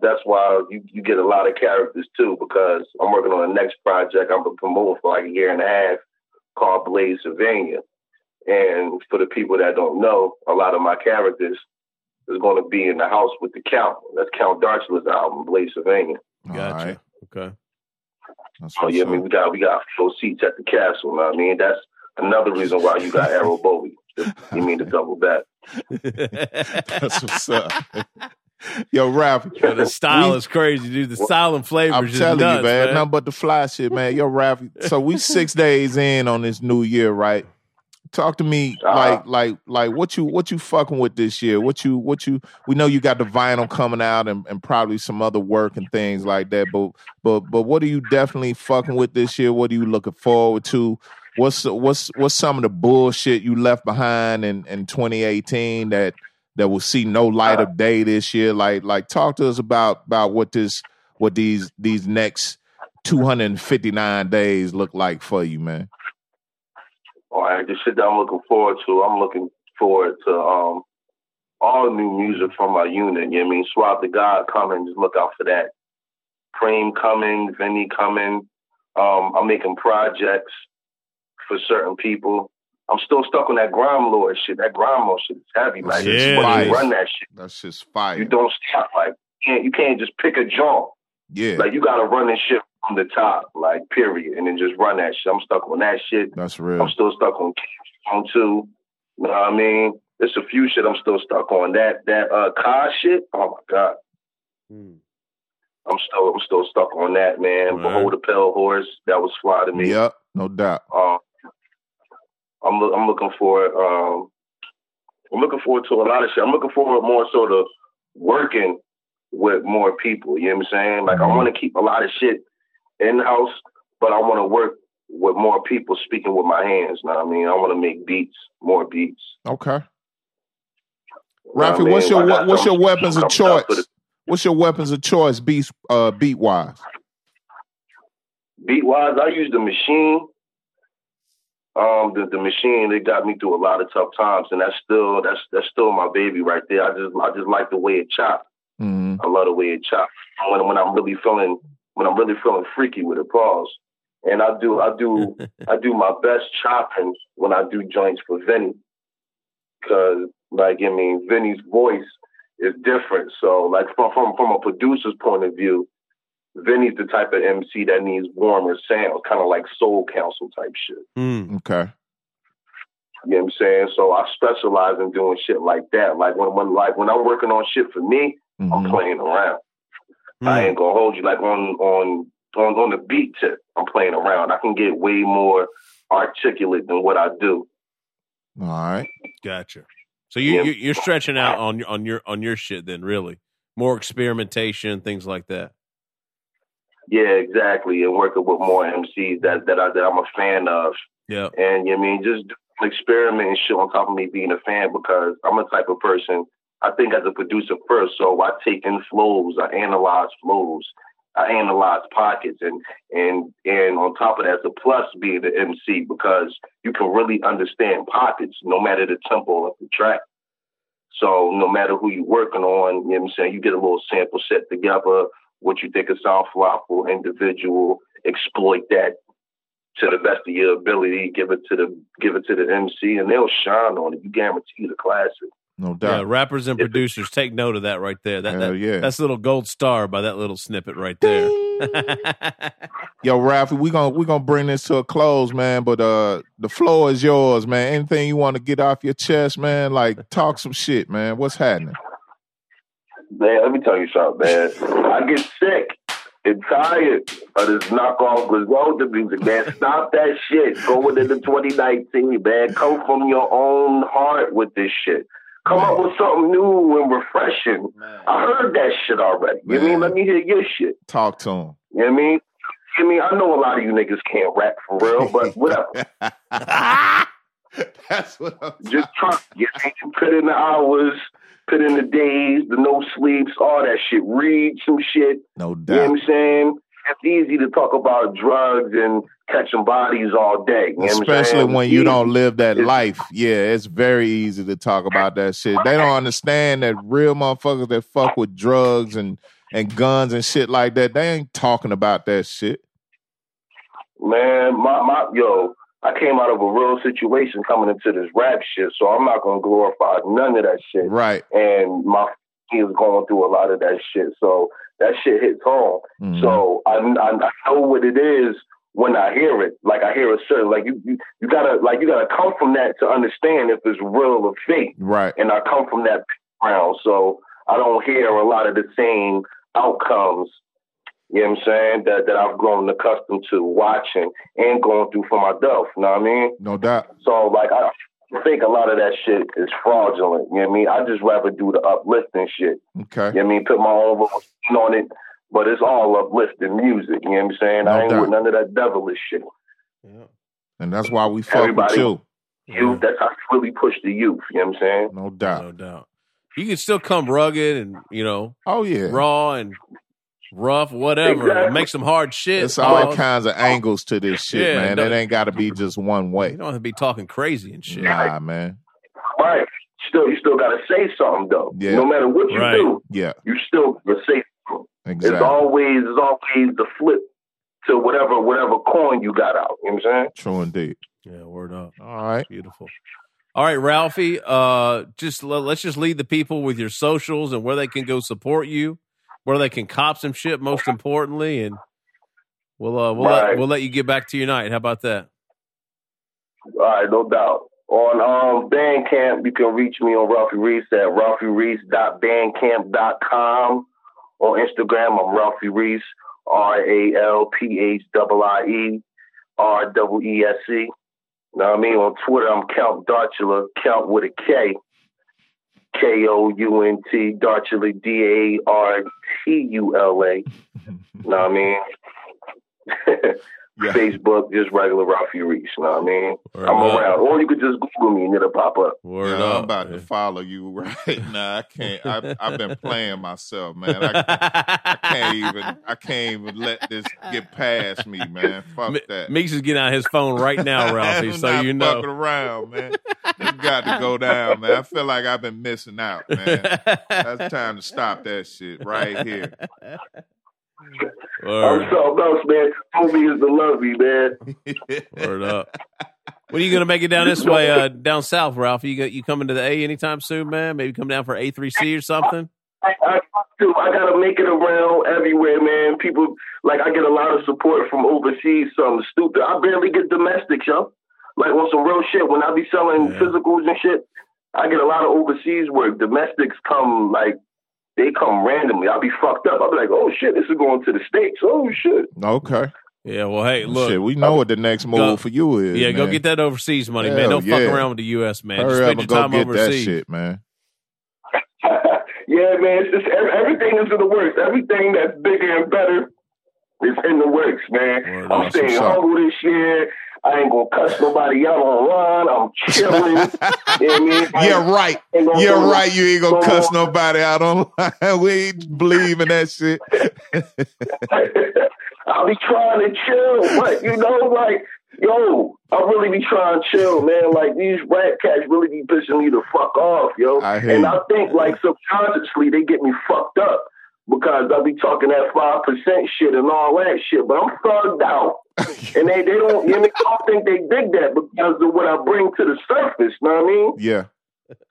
that's why you, you get a lot of characters too, because I'm working on the next project I'm been promoting for like a year and a half called Blaze Sylvania. And for the people that don't know, a lot of my characters is going to be in the house with the Count. That's Count Dartula's album, Blaze Sylvania. Gotcha. Right. Okay. That's Oh yeah, I mean we got we got full seats at the castle. You know what I mean? That's another reason why you got <laughs> Arrow Bowie. You mean to <laughs> double that? That's what's up. <laughs> Yo, Ralph, Yo, the style We- is crazy, dude. The style and flavors I'm is telling nuts, you, man, man. nothing but the fly shit, man. Yo, Ralph. So we six <laughs> days in on this new year, right? Talk to me Uh-huh. like like like what you what you fucking with this year? What you what you we know you got the vinyl coming out and, and probably some other work and things like that, but but but what are you definitely fucking with this year? What are you looking forward to? What's what's what's some of the bullshit you left behind in, in 2018 that that will see no light of day this year? Like like talk to us about about what this what these these next 259 days look like for you, man. All right, the shit that I'm looking forward to, I'm looking forward to um all new music from my unit. You know what I mean? Suave the God coming, just look out for that. Preem coming, Vinny coming. Um, I'm making projects for certain people. I'm still stuck on that grime lord shit. That grime lord shit is heavy, like Yeah, when it you is. run that shit, That's just fire. you don't stop. Like you can't you can't just pick a joint. Yeah, Like you gotta run this shit from the top, like period, and then just run that shit. I'm stuck on that shit. that's real. I'm still stuck on on two. You know what I mean? There's a few shit I'm still stuck on. That that uh car shit. Oh my god, Hmm. I'm still I'm still stuck on that man. Right. Behold the pale horse. That was fly to me. Yep, no doubt. Um, I'm I'm looking for um I'm looking forward to a lot of shit. I'm looking forward more sort of working with more people. You know what I'm saying? Like. I want to keep a lot of shit in house, but I want to work with more people speaking with my hands. Know what I mean? I want to make beats, more beats. Okay. You know what I Ralphie, what's mean? your what's your weapons of some coming out choice? the- What's your weapons of choice, beat uh, beat wise? Beat wise, I use the machine. Um, the the machine they got me through a lot of tough times, and that's still that's that's still my baby right there. I just I just like the way it chops. hmm I love the way it chops. When when I'm really feeling when I'm really feeling freaky with it, pause. And I do I do <laughs> I do my best chopping when I do joints for Vinny, because like I mean Vinny's voice is different. So like from from from a producer's point of view, Vinny's the type of MC that needs warmer sounds, kind of like Soul Council type shit. Hmm. Okay. You know what I'm saying? So I specialize in doing shit like that. Like when when like when I'm working on shit for me, I'm Mhm. playing around. Hmm. I ain't gonna hold you like on on on on the beat tip. I'm playing around. I can get way more articulate than what I do. All right. Gotcha. So you Yeah. you you're stretching out on your on your on your shit then, really more experimentation, things like that. Yeah, exactly. And working with more MCs that that, I, that I'm a fan of. Yeah. And you know what I mean just experiment and shit on top of me being a fan because I'm a type of person. I think as a producer first, so I take in flows, I analyze flows, I analyze pockets, and and and on top of that, the plus being the MC because you can really understand pockets no matter the tempo of the track. So no matter who you're working on, you know what I'm saying, you get a little sample set together, what you think is sound for individual, exploit that to the best of your ability, give it to the give it to the MC, and they'll shine on it. You guarantee the classic. No doubt. Yeah, rappers and producers take note of that right there. That, Hell that yeah. that's a little gold star by that little snippet right there. <laughs> Yo, Ralphie, we're gonna we're gonna bring this to a close, man. But uh, the floor is yours, man. Anything you want to get off your chest, man? Like talk some shit, man. What's happening? Man, let me tell you something, man. I get sick and tired of this knockoff Griselda music, man. Stop that shit. Going into 2019, man. Come from your own heart with this shit. Come up with something new and refreshing. Man. I heard that shit already. You Man. mean? Let me hear your shit. Talk to him. You know what I mean? I mean, I know a lot of you niggas can't rap for real, but <laughs> whatever. <laughs> That's what I'm Just try. You know, put in the hours, put in the days, the no sleeps, all that shit. Read some shit. No You know doubt. what I'm saying? It's easy to talk about drugs and catching bodies all day. You Especially when you don't live that it's, life. Yeah, it's very easy to talk about that shit. They don't understand that real motherfuckers that fuck with drugs and and guns and shit like that. They ain't talking about that shit. Man, my my yo, I came out of a real situation coming into this rap shit, so I'm not gonna glorify none of that shit. Right. And my is going through a lot of that shit, so that shit hits home. Mm-hmm. So I, I I know what it is when I hear it. Like I hear a certain like you, you you gotta like you gotta come from that to understand if it's real or fake. Right. And I come from that background, so I don't hear a lot of the same outcomes you know what I'm saying? That that I've grown accustomed to watching and going through for myself. You know what I mean? No doubt. So like I think a lot of that shit is fraudulent. You know what I mean? I just rather do the uplifting shit. Okay. You know what I mean? Put my own voice on it, but it's all uplifting music. You know what I'm saying? No I ain't doubt. with none of that devilish shit. Yeah. And that's why we fuck Everybody, with you. Youth, that's how you really push the youth. You know what I'm saying? No doubt. No doubt. You can still come rugged and, you know, oh yeah, raw and rough, whatever. Exactly. Make some hard shit. It's all kinds of angles to this shit, yeah, man. It ain't got to be just one way. You don't have to be talking crazy and shit. Nah, man. Right. Still, you still got to say something though. Yeah. No matter what you right. do, yeah, you still got to say something. Exactly. It's always, it's always the flip to whatever, whatever coin you got out. You know what I'm saying? True indeed. Yeah, word up. All right, beautiful. All right, Ralphie. Uh, just let's just lead the people with your socials and where they can go support you where they can cop some shit. Most importantly, and we'll uh, we'll right. let, we'll let you get back to your night. How about that? All right, no doubt. On um, Bandcamp, you can reach me on Ralphie Reese at ralphiereese.bandcamp.com. On Instagram, I'm Ralphie Reese, R A L P H I E R E E S E. You know what I mean? On Twitter, I'm Count Dartula, Count with a K. K O U N T, Dartula, D A R T U L A. <laughs> Know what I mean? <laughs> yeah. Facebook, just regular Ralphie Reese. You know what I mean? Word I'm up. around. Or you could just Google me and it'll pop up. Word yeah, up, I'm about man. to follow you <laughs> right now. I can't. I, have been playing myself, man. I, I, <laughs> can't even. I can't even let this get past me, man. Fuck M- that. Meeks is getting out his phone right <laughs> now, Ralphie. so you know. Fucking around, man. It's got to go down, man. I feel like I've been missing out, man. That's time to stop that shit right here. Word. I'm so close, man. Homie is the lovey, man. <laughs> Word up. When are you gonna make it down this way, uh, down south, Ralph? You got you coming to the A anytime soon, man? Maybe come down for A three C or something. I, I, I gotta make it around everywhere, man. People like I get a lot of support from overseas. Something stupid. I barely get domestics, yo. Like on some real shit. When I be selling yeah. physicals and shit, I get a lot of overseas work. Domestics come like they come randomly. I'll be fucked up. I'll be like, oh shit, this is going to the States. Oh shit. Okay. Yeah, well, hey, look. Shit, we know what the next move go, for you is. Yeah, man. go get that overseas money, Hell man. Don't yeah. fuck around with the U.S., man. Hurry Just spend your go time get overseas. That shit, man. <laughs> yeah, man. It's just everything is in the works. Everything that's bigger and better is in the works, man. Word I'm staying humble this year. I ain't gonna cuss nobody out online. I'm chilling. you know I mean? Yeah, right. You're right. You ain't gonna cuss nobody out online. <laughs> we ain't believe in that shit. <laughs> I'll be trying to chill, but you know, like, yo, I really be trying to chill, man. Like these rat cats really be pissing me the fuck off, yo. I and I think like subconsciously they get me fucked up because I be talking that five percent shit and all that shit, but I'm thugged out. <laughs> and they, they don't you know, I don't think they dig that because of what I bring to the surface, you know what I mean? Yeah.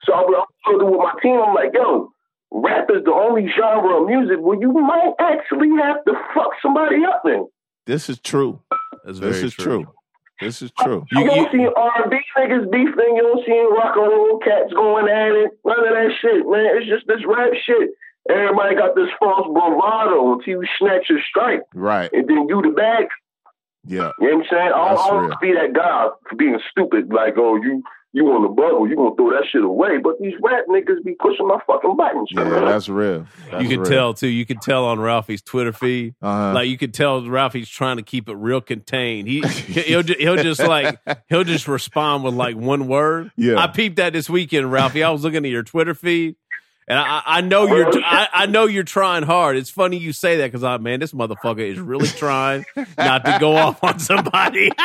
So I'm talking with my team, I'm like, yo, rap is the only genre of music where you might actually have to fuck somebody up in. This is true. That's this is true. true. This is true. You, you don't see R&B niggas beefing. You don't see rock and roll cats going at it. None of that shit, man. It's just this rap shit. Everybody got this false bravado until you snatch your strike. Right. And then you the bad. Yeah. You know what I'm saying? I don't to be that guy for being stupid. Like, oh, you you on the bubble, you gonna throw that shit away. But these rap niggas be pushing my fucking buttons. Yeah, man. that's real. That's you can real. tell too. You can tell on Ralphie's Twitter feed. Uh-huh. Like you can tell Ralphie's trying to keep it real contained. He <laughs> he'll he'll just like he'll just respond with like one word. Yeah. I peeped that this weekend, Ralphie. I was looking at your Twitter feed. And I, I know you're, I, I know you're trying hard. It's funny you say that because I, man, this motherfucker is really trying not to go off on somebody. <laughs>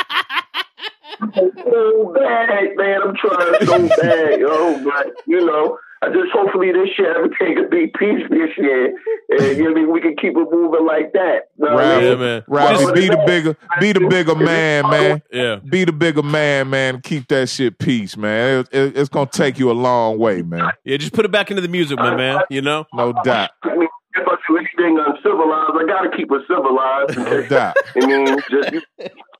so bad, man. I'm trying so bad, yo. But you know, I just hopefully this year everything could be peace this year, and you know, I mean, we can keep it moving like that. You know what I Ralph, Yeah, man. Ralphie, Just- be the bigger, be the bigger man, man. Yeah. Be the bigger man, man. Keep that shit peace, man. It- it- it's gonna take you a long way, man. Yeah, just put it back into the music, my man. You know? No doubt, I mean, if I do anything uncivilized, I gotta keep it civilized. no doubt. <laughs> I mean, just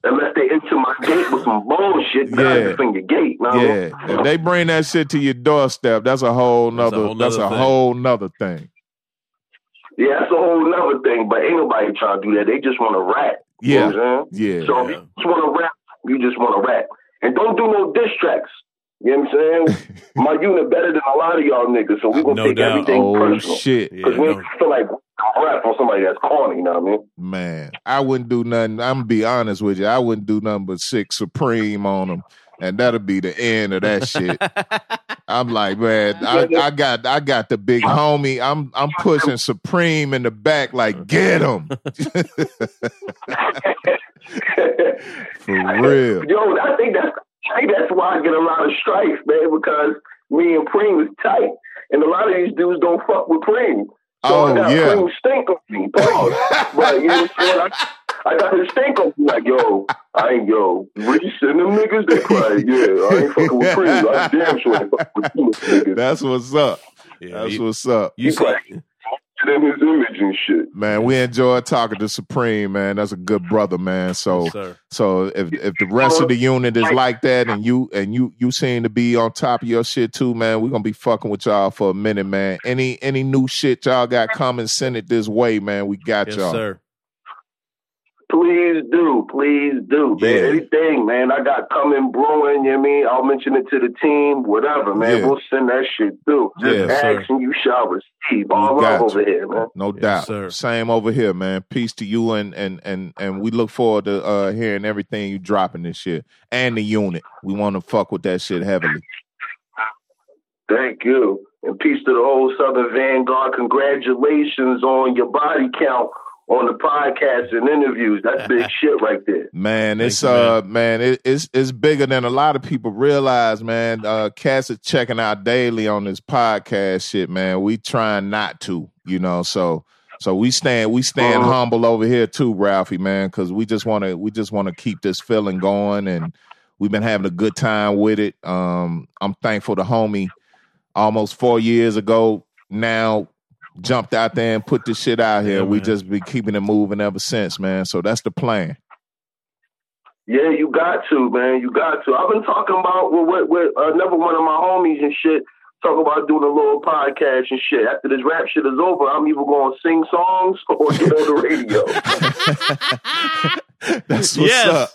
unless they enter my gate with some bullshit, Yeah. yeah. your gate. No? Yeah, if they bring that shit to your doorstep, that's a whole That's a nother. whole That's a thing. whole nother thing. yeah, that's a whole nother thing. But ain't nobody trying to do that. They just want to rap. You Yeah, know what I'm yeah. So if you just want to rap, you just want to rap, and don't do no diss tracks. You know what I'm saying? <laughs> my unit better than a lot of y'all niggas, so we gonna No take doubt. everything Oh personal. shit, Yeah, Because we no. feel like we can rap on somebody that's corny, you know what I mean? man. I wouldn't do nothing. I'm gonna be honest with you. I wouldn't do nothing but six Supreme on them, and that'll be the end of that shit. <laughs> I'm like, man, I, I got I got the big homie. I'm I'm pushing Supreme in the back, like get him <laughs> <laughs> for real. Yo, I think that's I think that's why I get a lot of strife, man, because me and Preem is tight, and a lot of these dudes don't fuck with Preem. So Oh, I got yeah. Preem stink on me, pause. but oh. you know what I'm? I, I got his stink on me, like, yo, I ain't, yo, Reese and them niggas, they cry. <laughs> Yeah, I ain't fucking with Preem. I damn sure ain't fucking with you niggas. That's what's up. Yeah, That's you, what's up. you see, Them his image and shit. Man, we enjoy talking to Supreme, man. That's a good brother, man. So Yes, so if if the rest of the unit is like that and you and you you seem to be on top of your shit too, man, we're gonna be fucking with y'all for a minute, man. Any any new shit y'all got coming, send it this way, man. We got Yes, y'all. sir. Please do, please do, man. Yeah. Anything, man. I got coming brewing, you know what I mean? I'll mention it to the team, whatever, man. Yeah. We'll send that shit through. Just Yeah, sir. ask and you shall receive. All got love you. over here, man. No Yes, doubt. sir. Same over here, man. Peace to you and and and and we look forward to uh hearing everything you dropping this shit. And the unit. We want to fuck with that shit heavily. Thank you. And peace to the whole Southern Vanguard. Congratulations on your body count on the podcast and interviews. That's big <laughs> shit right there. Man, it's you, man. uh man, it, it's it's bigger than a lot of people realize, man. Uh Cass is checking out daily on this podcast shit, man. We trying not to, you know, so so we stand we stand Uh-huh. humble over here too, Ralphie, man, because we just wanna we just wanna keep this feeling going and we've been having a good time with it. Um I'm thankful to homie almost four years ago now jumped out there and put this shit out here. Yeah, we man. just been keeping it moving ever since, man. So that's the plan. Yeah, you got to, man. You got to. I've been talking about with, with, with uh, another one of my homies and shit. Talk about doing a little podcast and shit. After this rap shit is over, I'm either going to sing songs <laughs> or get on the radio. <laughs> That's what's Yes. up.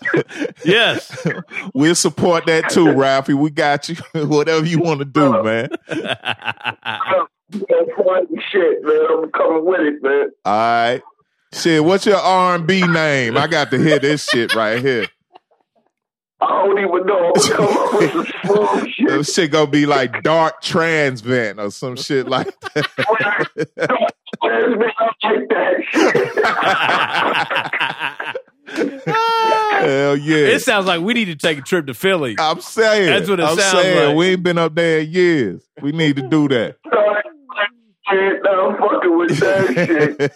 <laughs> Yes. We'll support that too, Ralphie. We got you. Whatever you want to do, uh, man. Uh, Yeah, fun shit, man. I'm coming with it, man. All right. Shit, what's your R and B name? I got to hear this shit right here. I don't even know. I'm gonna come up with some <laughs> shit. This shit gonna be like Dark Transvent or some shit like <laughs> that. Man, I like that. <laughs> Hell yeah. it sounds like we need to take a trip to Philly. I'm saying. That's what it I'm sounds saying. like. We ain't been up there in years. We need to do that. Shit, I'm fucking with <laughs> that shit.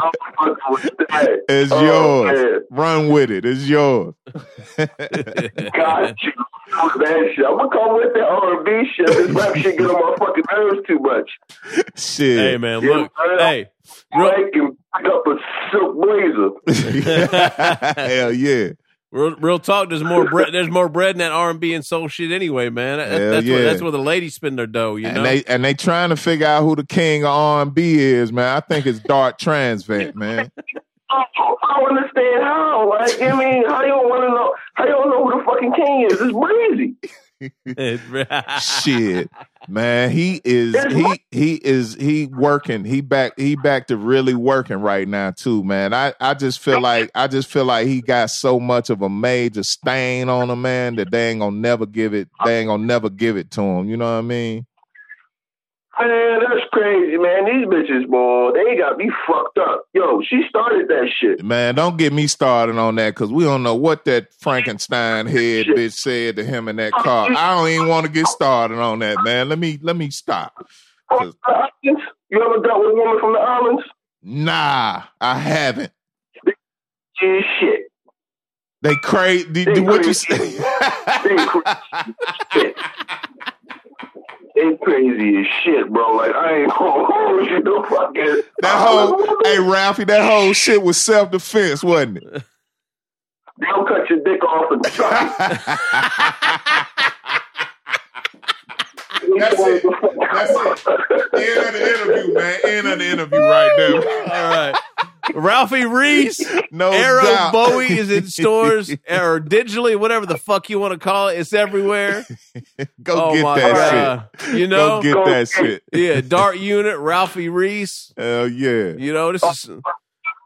I'm fucking with that. It's Oh, yours. man. Run with it. It's yours. Got you. That shit. I'm gonna come with that R&B shit. This rap shit get on my fucking nerves too much. Shit. hey man, Yeah, look. man. Hey, real, Mike can pick up a silk blazer. <laughs> <laughs> Hell yeah. Real, real talk. There's more <laughs> bread. There's more bread in that R and B and soul shit anyway, man. That- Hell that's where yeah. that's where the ladies spend their dough. You know. And they and they trying to figure out who the king of R and B is, man. I think it's Dark Transvent, man. <laughs> I don't understand how. Like, I mean, how you don't want to know? How you don't know who the fucking king is? It's breezy. <laughs> Shit, man, he is he he is he working. He back he back to really working right now too, man. I I just feel like I just feel like he got so much of a major stain on him, man, that they ain't gonna never give it. They ain't gonna never give it to him. You know what I mean? Man, that's crazy, man. These bitches, boy, they got me fucked up. Yo, she started that shit. Man, don't get me started on that because we don't know what that Frankenstein head Shit. bitch said to him in that oh, car. I don't even want to get started on that, man. Let me let me stop. Oh, islands? You ever dealt with a woman from the islands? Nah, I haven't. Yeah, shit. They crazy. What you say? <laughs> They crazy shit. They crazy as shit, bro. Like I ain't gonna <laughs> hold you the fucking That whole hey Ralphie, that whole shit was self defense, wasn't it? They'll cut your dick off and <laughs> That's it. That's it. End of the interview, man. End of the interview right there. All right. Ralphie Reese, No Arrow doubt. Bowie is in stores <laughs> or digitally, whatever the fuck you want to call it. It's everywhere. <laughs> Go oh get that god! You shit. Go know, get Go that get- shit. yeah, Dark Unit, Ralphie Reese. Hell yeah. You know, this is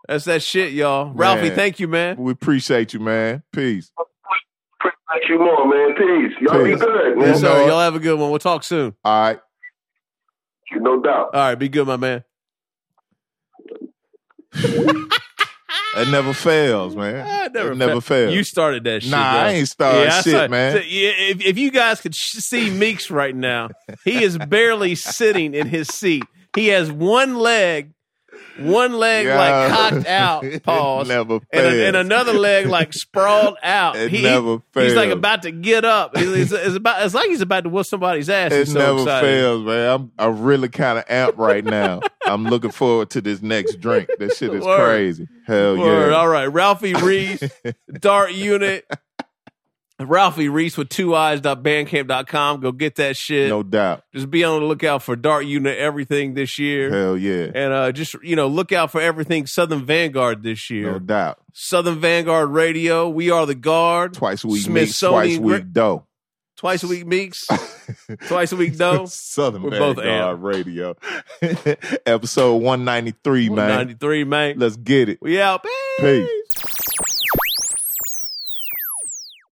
that's that shit, y'all. Ralphie, Man. thank you, man. We appreciate you, man. Peace. Appreciate you more, man. Peace. Y'all be good, man. Yes, So know it. y'all have a good one. We'll talk soon. All right. No doubt. All right, be good, my man. It never fails, man. <laughs> Never it never fa- fails. You started that shit. nah, bro. I ain't starting I shit, man. so, yeah, if, if you guys could sh- see Meeks right now, he is barely sitting in his seat. He has one leg, one leg Yeah. like cocked out, <laughs> pause, and, a- and another leg like sprawled out. He- never He's like about to get up. It's, it's about. It's like he's about to whoop somebody's ass. It so never excited. fails, man. I'm I'm really kind of amped right now. I'm looking forward to this next drink. This shit is Word. crazy. Hell Word. yeah. All right, Ralphie Reese, <laughs> Dark Unit. Ralphie Reese with two eyes.bandcamp.com. Go get that shit. No doubt. Just be on the lookout for Dark Unit everything this year. Hell yeah. And uh, just, you know, look out for everything Southern Vanguard this year. No doubt. Southern Vanguard Radio. We are the guard. Twice a week meeks, twice a week dough. <laughs> Twice a week Meeks. Twice a week Doe. Southern We're both Vanguard Radio. <laughs> Episode 193, man. 93, man. Let's get it. We out. Peace. Peace.